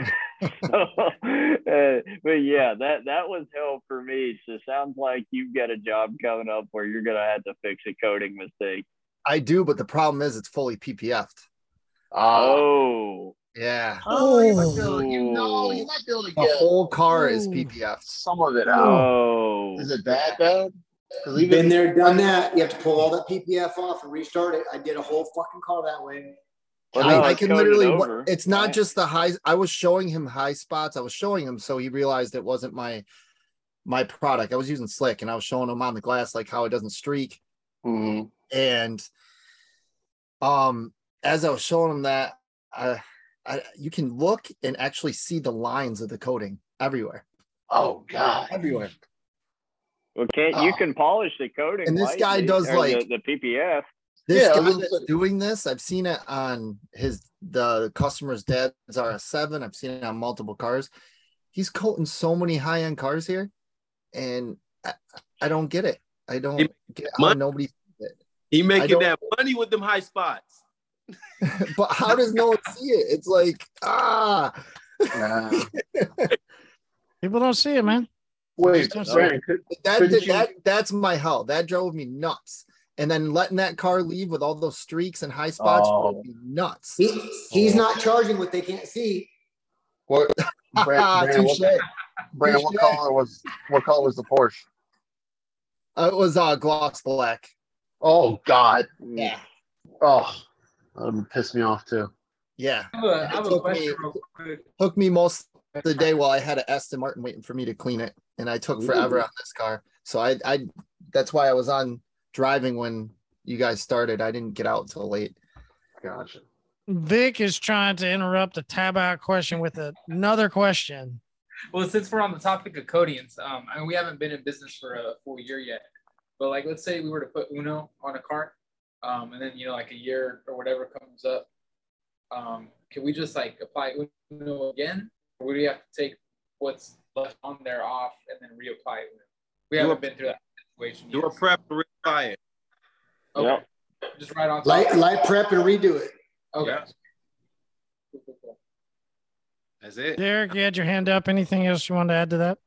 so, uh, but yeah, that that was hell for me. So it sounds like you've got a job coming up where you're gonna have to fix a coating mistake. I do, but the problem is it's fully PPF'd. Oh, Yeah. Oh, you might be able to, you know, you might be able to The get whole car is PPF'd. some of it out. oh, Is it that bad? 'Cause even Been there, done that. You have to pull all that PPF off and restart it. I did a whole fucking car that way. Well, I, no, I it's can literally. over, it's not right? just the high. I was showing him high spots. I was showing him so he realized it wasn't my my product. I was using slick, and I was showing him on the glass like how it doesn't streak. Mhm. And um, as I was showing him that, I, I you can look and actually see the lines of the coating everywhere, Oh God. everywhere. Well, can't you Oh. can polish the coating? And this guy does, like- the, the PPF. This Yeah, guy that's saying- doing this, I've seen it on his the customer's dad's RS7. I've seen it on multiple cars. He's coating so many high end cars here, and I, I don't get it. I don't He- get how nobody. He making that money with them high spots. But how does no one see it? It's like ah, Nah. People don't see it, man. Wait, Just don't say Brandon, could, that, that, that that's my hell. That drove me nuts. And then letting that car leave with all those streaks and high spots Oh. drove me nuts. He, he's not charging what they can't see. what, Brandon, Brandon, what, Touche. What color was what color was the Porsche? Uh, it was uh, gloss black. Oh God. Yeah. Oh, that would piss me off too. Yeah. I have a, I have a question me- real quick. took me most of the day while I had an Aston Martin waiting for me to clean it, and I took forever Ooh. on this car. So I, I, that's why I was on driving when you guys started. I didn't get out till late. Gotcha. Vic is trying to interrupt the tab out question with another question. Well, since we're on the topic of coatings, um, I mean, we haven't been in business for a full year yet. But like, let's say we were to put Uno on a car, um, and then you know, like a year or whatever comes up, um, can we just like apply Uno again, or would we have to take what's left on there off and then reapply Uno? We haven't a- been through that situation Do yet. a prep and reapply it. Okay. Just right on top. Light, light prep and redo it. Okay. Yeah. Cool, cool, cool. That's it. Derek, you had your hand up. Anything else you wanted to add to that?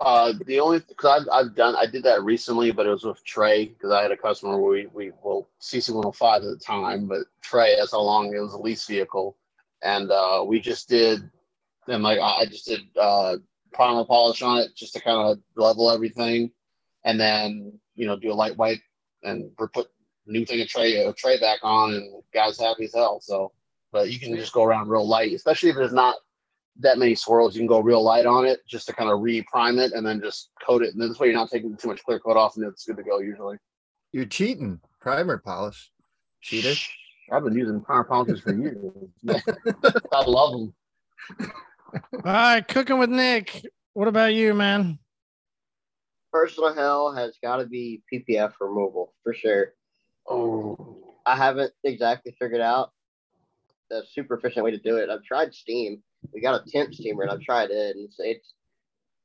Uh, the only because I've, I've done I did that recently, but it was with Trey because I had a customer where we we well CC one hundred five at the time, but Trey that's how long it was a lease vehicle, and uh, we just did then like I I just did uh, primer polish on it just to kind of level everything, and then you know do a light wipe and we put new thing of Trey a Trey back on, and guys happy as hell. So, but you can just go around real light, especially if there's not that many swirls. You can go real light on it just to kind of re-prime it and then just coat it. And this way you're not taking too much clear coat off and it's good to go usually. You're cheating. Primer polish. Cheater. I've been using primer polishes for years. I love them. All right, cooking with Nick. What about you, man? Personal hell has got to be PPF removal for sure. Oh, I haven't exactly figured out the super efficient way to do it. I've tried steam. We got a temp steamer, and I've tried it, and it's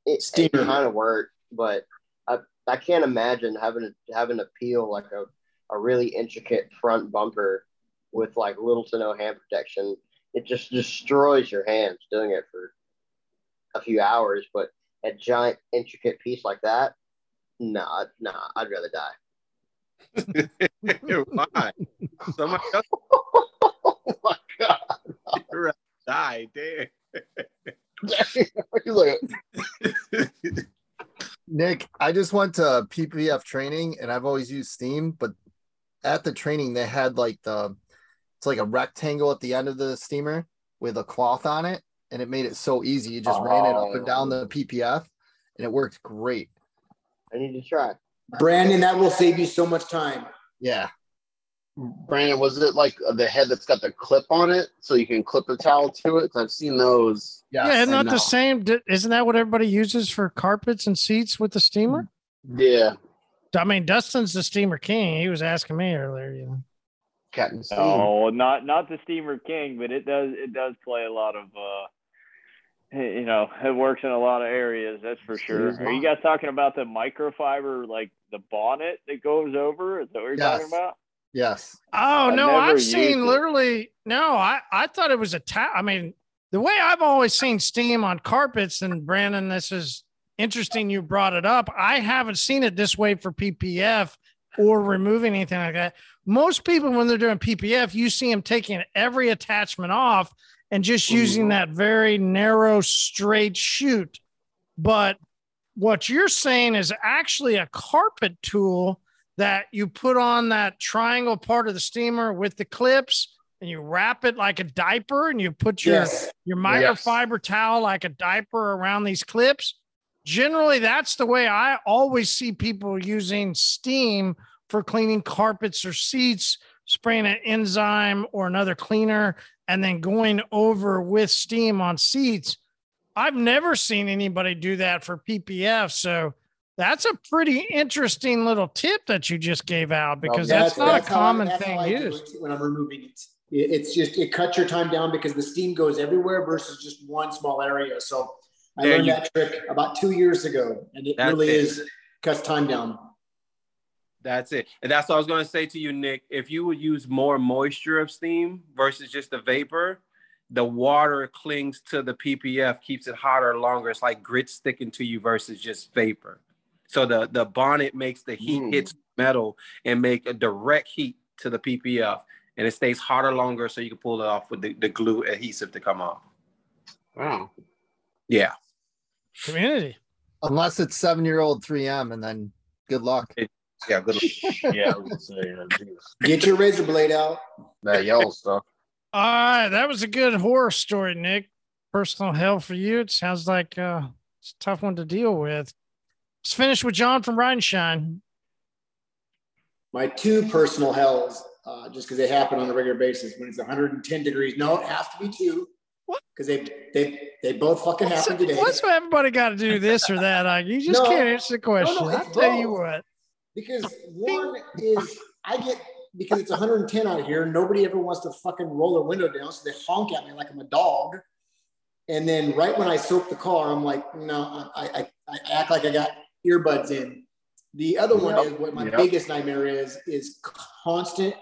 it's it, it kind of worked, but I I can't imagine having to having to peel like a a really intricate front bumper with like little to no hand protection. It just destroys your hands doing it for a few hours, but a giant intricate piece like that, nah, nah, I'd rather die. Why? Somebody else. oh my god! You're right. Die, damn. He's like, Nick, I just went to PPF training and I've always used Steam, but at the training they had like the it's like a rectangle at the end of the steamer with a cloth on it, and it made it so easy. You just ran it up and down the PPF, and it worked great. I need to try. Brandon, that will save you so much time. Yeah. Brandon, was it like the head that's got the clip on it so you can clip the towel to it? 'Cause I've seen those. Yeah, isn't that And, the same? Isn't that what everybody uses for carpets and seats with the steamer? Yeah. I mean, Dustin's the steamer king. He was asking me earlier. You know, Captain Oh, not not the Steamer King, but it does it does play a lot of uh you know, it works in a lot of areas, that's for sure. Are you guys talking about the microfiber like the bonnet that goes over? Is that what you're talking about? Yes. Oh I've no, I've used seen it. literally. No, I I thought it was a ta- I mean, the way I've always seen steam on carpets, and Brandon, this is interesting. You brought it up. I haven't seen it this way for PPF or removing anything like that. Most people, when they're doing PPF, you see them taking every attachment off and just using that very narrow, straight shoot. But what you're saying is actually a carpet tool that you put on that triangle part of the steamer with the clips and you wrap it like a diaper and you put your Yes. your Yes. microfiber towel like a diaper around these clips generally that's the way i always see people using steam for cleaning carpets or seats spraying an enzyme or another cleaner and then going over with steam on seats i've never seen anybody do that for ppf so that's a pretty interesting little tip that you just gave out because that's, not a how I- common how thing used when I'm removing it. It- It's just it cuts your time down because the steam goes everywhere versus just one small area. So I There learned you- that trick about two years ago, and it really it. is cuts time down. That's it. And that's what I was going to say to you, Nick. If you would use more moisture of steam versus just the vapor, the water clings to the PPF, keeps it hotter longer. It's like grit sticking to you versus just vapor. So the, the bonnet makes the heat Mm. hits metal and make a direct heat to the PPF. And it stays hotter longer so you can pull it off with the, the glue adhesive to come off. Wow. Yeah. community Unless it's seven year old 3M, and then good luck. Yeah, good luck. yeah, I was say, uh. Get your razor blade out. that yellow stuff. All right, that was a good horror story, Nick. Personal hell for you. It sounds like uh, it's a tough one to deal with. Let's finish with John from Ride and Shine. My two personal hells, uh, just because they happen on a regular basis when it's 110 degrees. No, it has to be two. What? Because they they they both fucking What's, happened today. what's everybody got to do this or that? Like, you just No. can't answer the question. No, no, I'll it's tell you what. Because one is I get because it's 110 out here. Nobody ever wants to fucking roll their window down, so they honk at me like I'm a dog. And then right when I soap the car, I'm like, no, I, I, I act like I got earbuds in. The other one Yep. is what my Yep. biggest nightmare is is constant,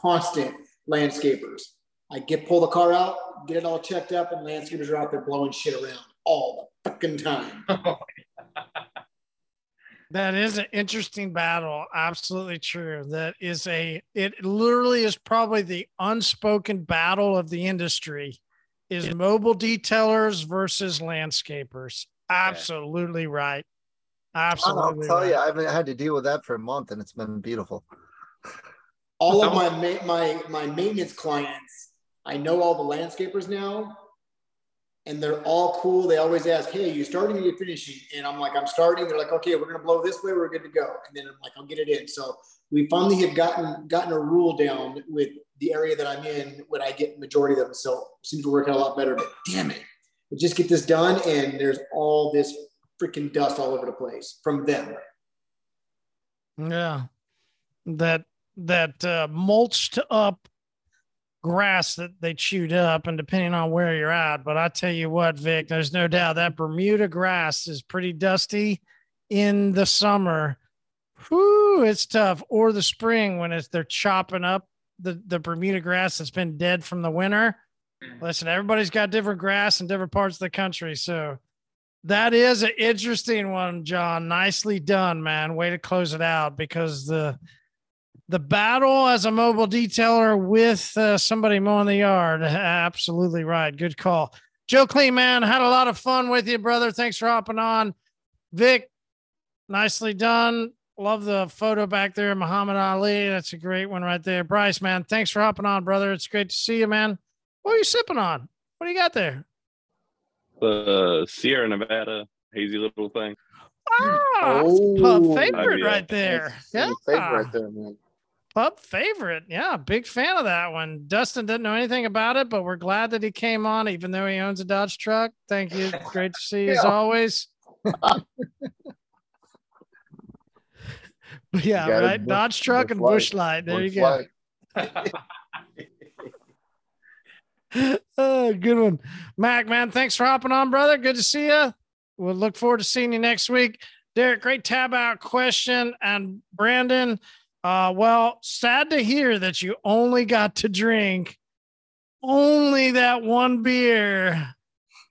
constant landscapers. I get pull the car out, get it all checked up, and landscapers are out there blowing shit around all the fucking time. That is an interesting battle. Absolutely true. That is a it literally is probably the unspoken battle of the industry is mobile detailers versus landscapers. Absolutely right. I'll Absolutely tell right. you, I haven't had to deal with that for a month, and it's been beautiful. all of my my my maintenance clients, I know all the landscapers now, and they're all cool. They always ask, "Hey, you starting you finishing?" And I'm like, "I'm starting." They're like, "Okay, we're gonna blow this way. We're good to go." And then I'm like, "I'll get it in." So we finally have gotten gotten a rule down with the area that I'm in when I get majority of them. So it seems to work out a lot better. But damn it, we just get this done, and there's all this freaking dust all over the place from them. Yeah. That that uh, mulched up grass that they chewed up, and depending on where you're at. But I tell you what, Vic, there's no doubt that Bermuda grass is pretty dusty in the summer. Whew, it's tough. Or the spring when it's they're chopping up the, the Bermuda grass that's been dead from the winter. Listen, everybody's got different grass in different parts of the country. So that is an interesting one, John. Nicely done, man. Way to close it out because the the battle as a mobile detailer with uh, somebody mowing the yard. Absolutely right. Good call. Joe Clean, man, had a lot of fun with you, brother. Thanks for hopping on. Vic, nicely done. Love the photo back there, Muhammad Ali. That's a great one right there. Bryce, man, thanks for hopping on, brother. It's great to see you, man. What are you sipping on? What do you got there? The Sierra Nevada hazy little thing. Ah, that's a Oh, favorite yeah. right there. Yeah. Favorite right there, man. Pub favorite. Yeah, big fan of that one. Dustin didn't know anything about it, but we're glad that he came on, even though he owns a Dodge truck. Thank you. Great to see you as always. But yeah, right. Busch- Dodge truck and Busch bush light. There Busch you go. Oh, good one. Mac, man, thanks for hopping on, brother. Good to see you. We'll look forward to seeing you next week. Derek, great tab out question. And Brandon, uh, well, sad to hear that you only got to drink only that one beer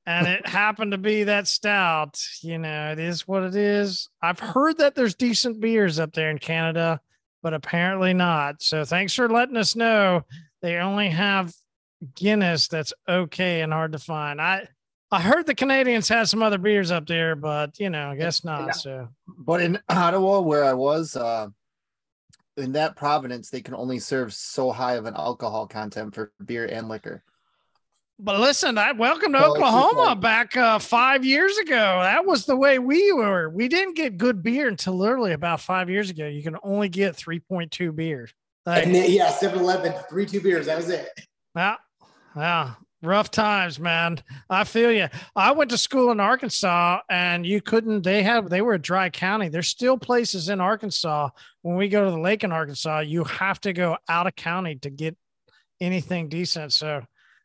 and it happened to be that stout. You know, it is what it is. I've heard that there's decent beers up there in Canada, but apparently not. So thanks for letting us know. They only have Guinness that's okay and hard to find. I I heard the Canadians had some other beers up there, but you know, I guess not. So But in Ottawa, where I was, uh, in that province, they can only serve so high of an alcohol content for beer and liquor. But listen, I welcome to Well, Oklahoma like- back uh, five years ago. That was the way we were. We didn't get good beer until literally about five years ago. You can only get 3.2 beers. Like, And then, yeah, 7 Eleven, three, two beers. That was it. yeah, yeah, rough times, man. I feel you. I went to school in Arkansas, and you couldn't. They have they were a dry county. There's still places in Arkansas. When we go to the lake in Arkansas, you have to go out of county to get anything decent. So,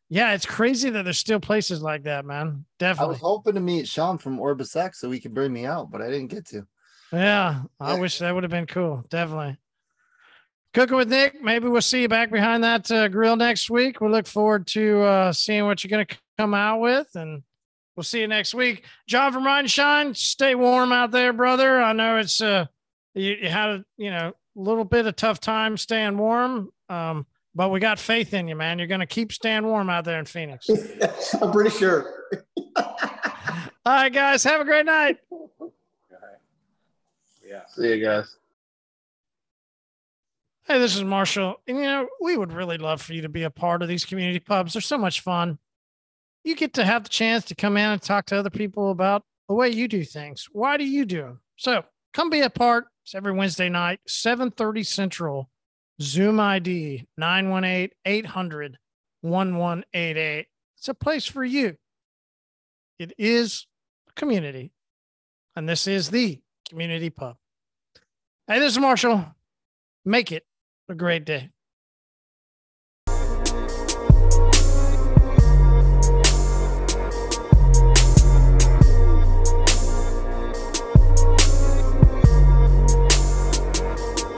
yeah, it's crazy that there's still places like that, man. Definitely I was hoping to meet Sean from Orbis X so he could bring me out, but I didn't get to. Yeah, I wish that would have been cool. Definitely. Cooking with Nick. Maybe we'll see you back behind that uh, grill next week. We look forward to uh, seeing what you're going to come out with, and we'll see you next week. John from Ride and Shine, stay warm out there, brother. I know it's uh, you, you had a you know a little bit of tough time staying warm, um, but we got faith in you, man. You're going to keep staying warm out there in Phoenix. I'm pretty sure. All right, guys, have a great night. Yeah. See you guys. Hey, this is Marshall. And you know, we would really love for you to be a part of these community pubs. They're so much fun. You get to have the chance to come in and talk to other people about the way you do things. Why do you do them? So come be a part. It's every Wednesday night, 7:30 Central. Zoom ID 918-800-1188. It's a place for you. It is a community. And this is the community pub. Hey, this is Marshall. Make it a great day.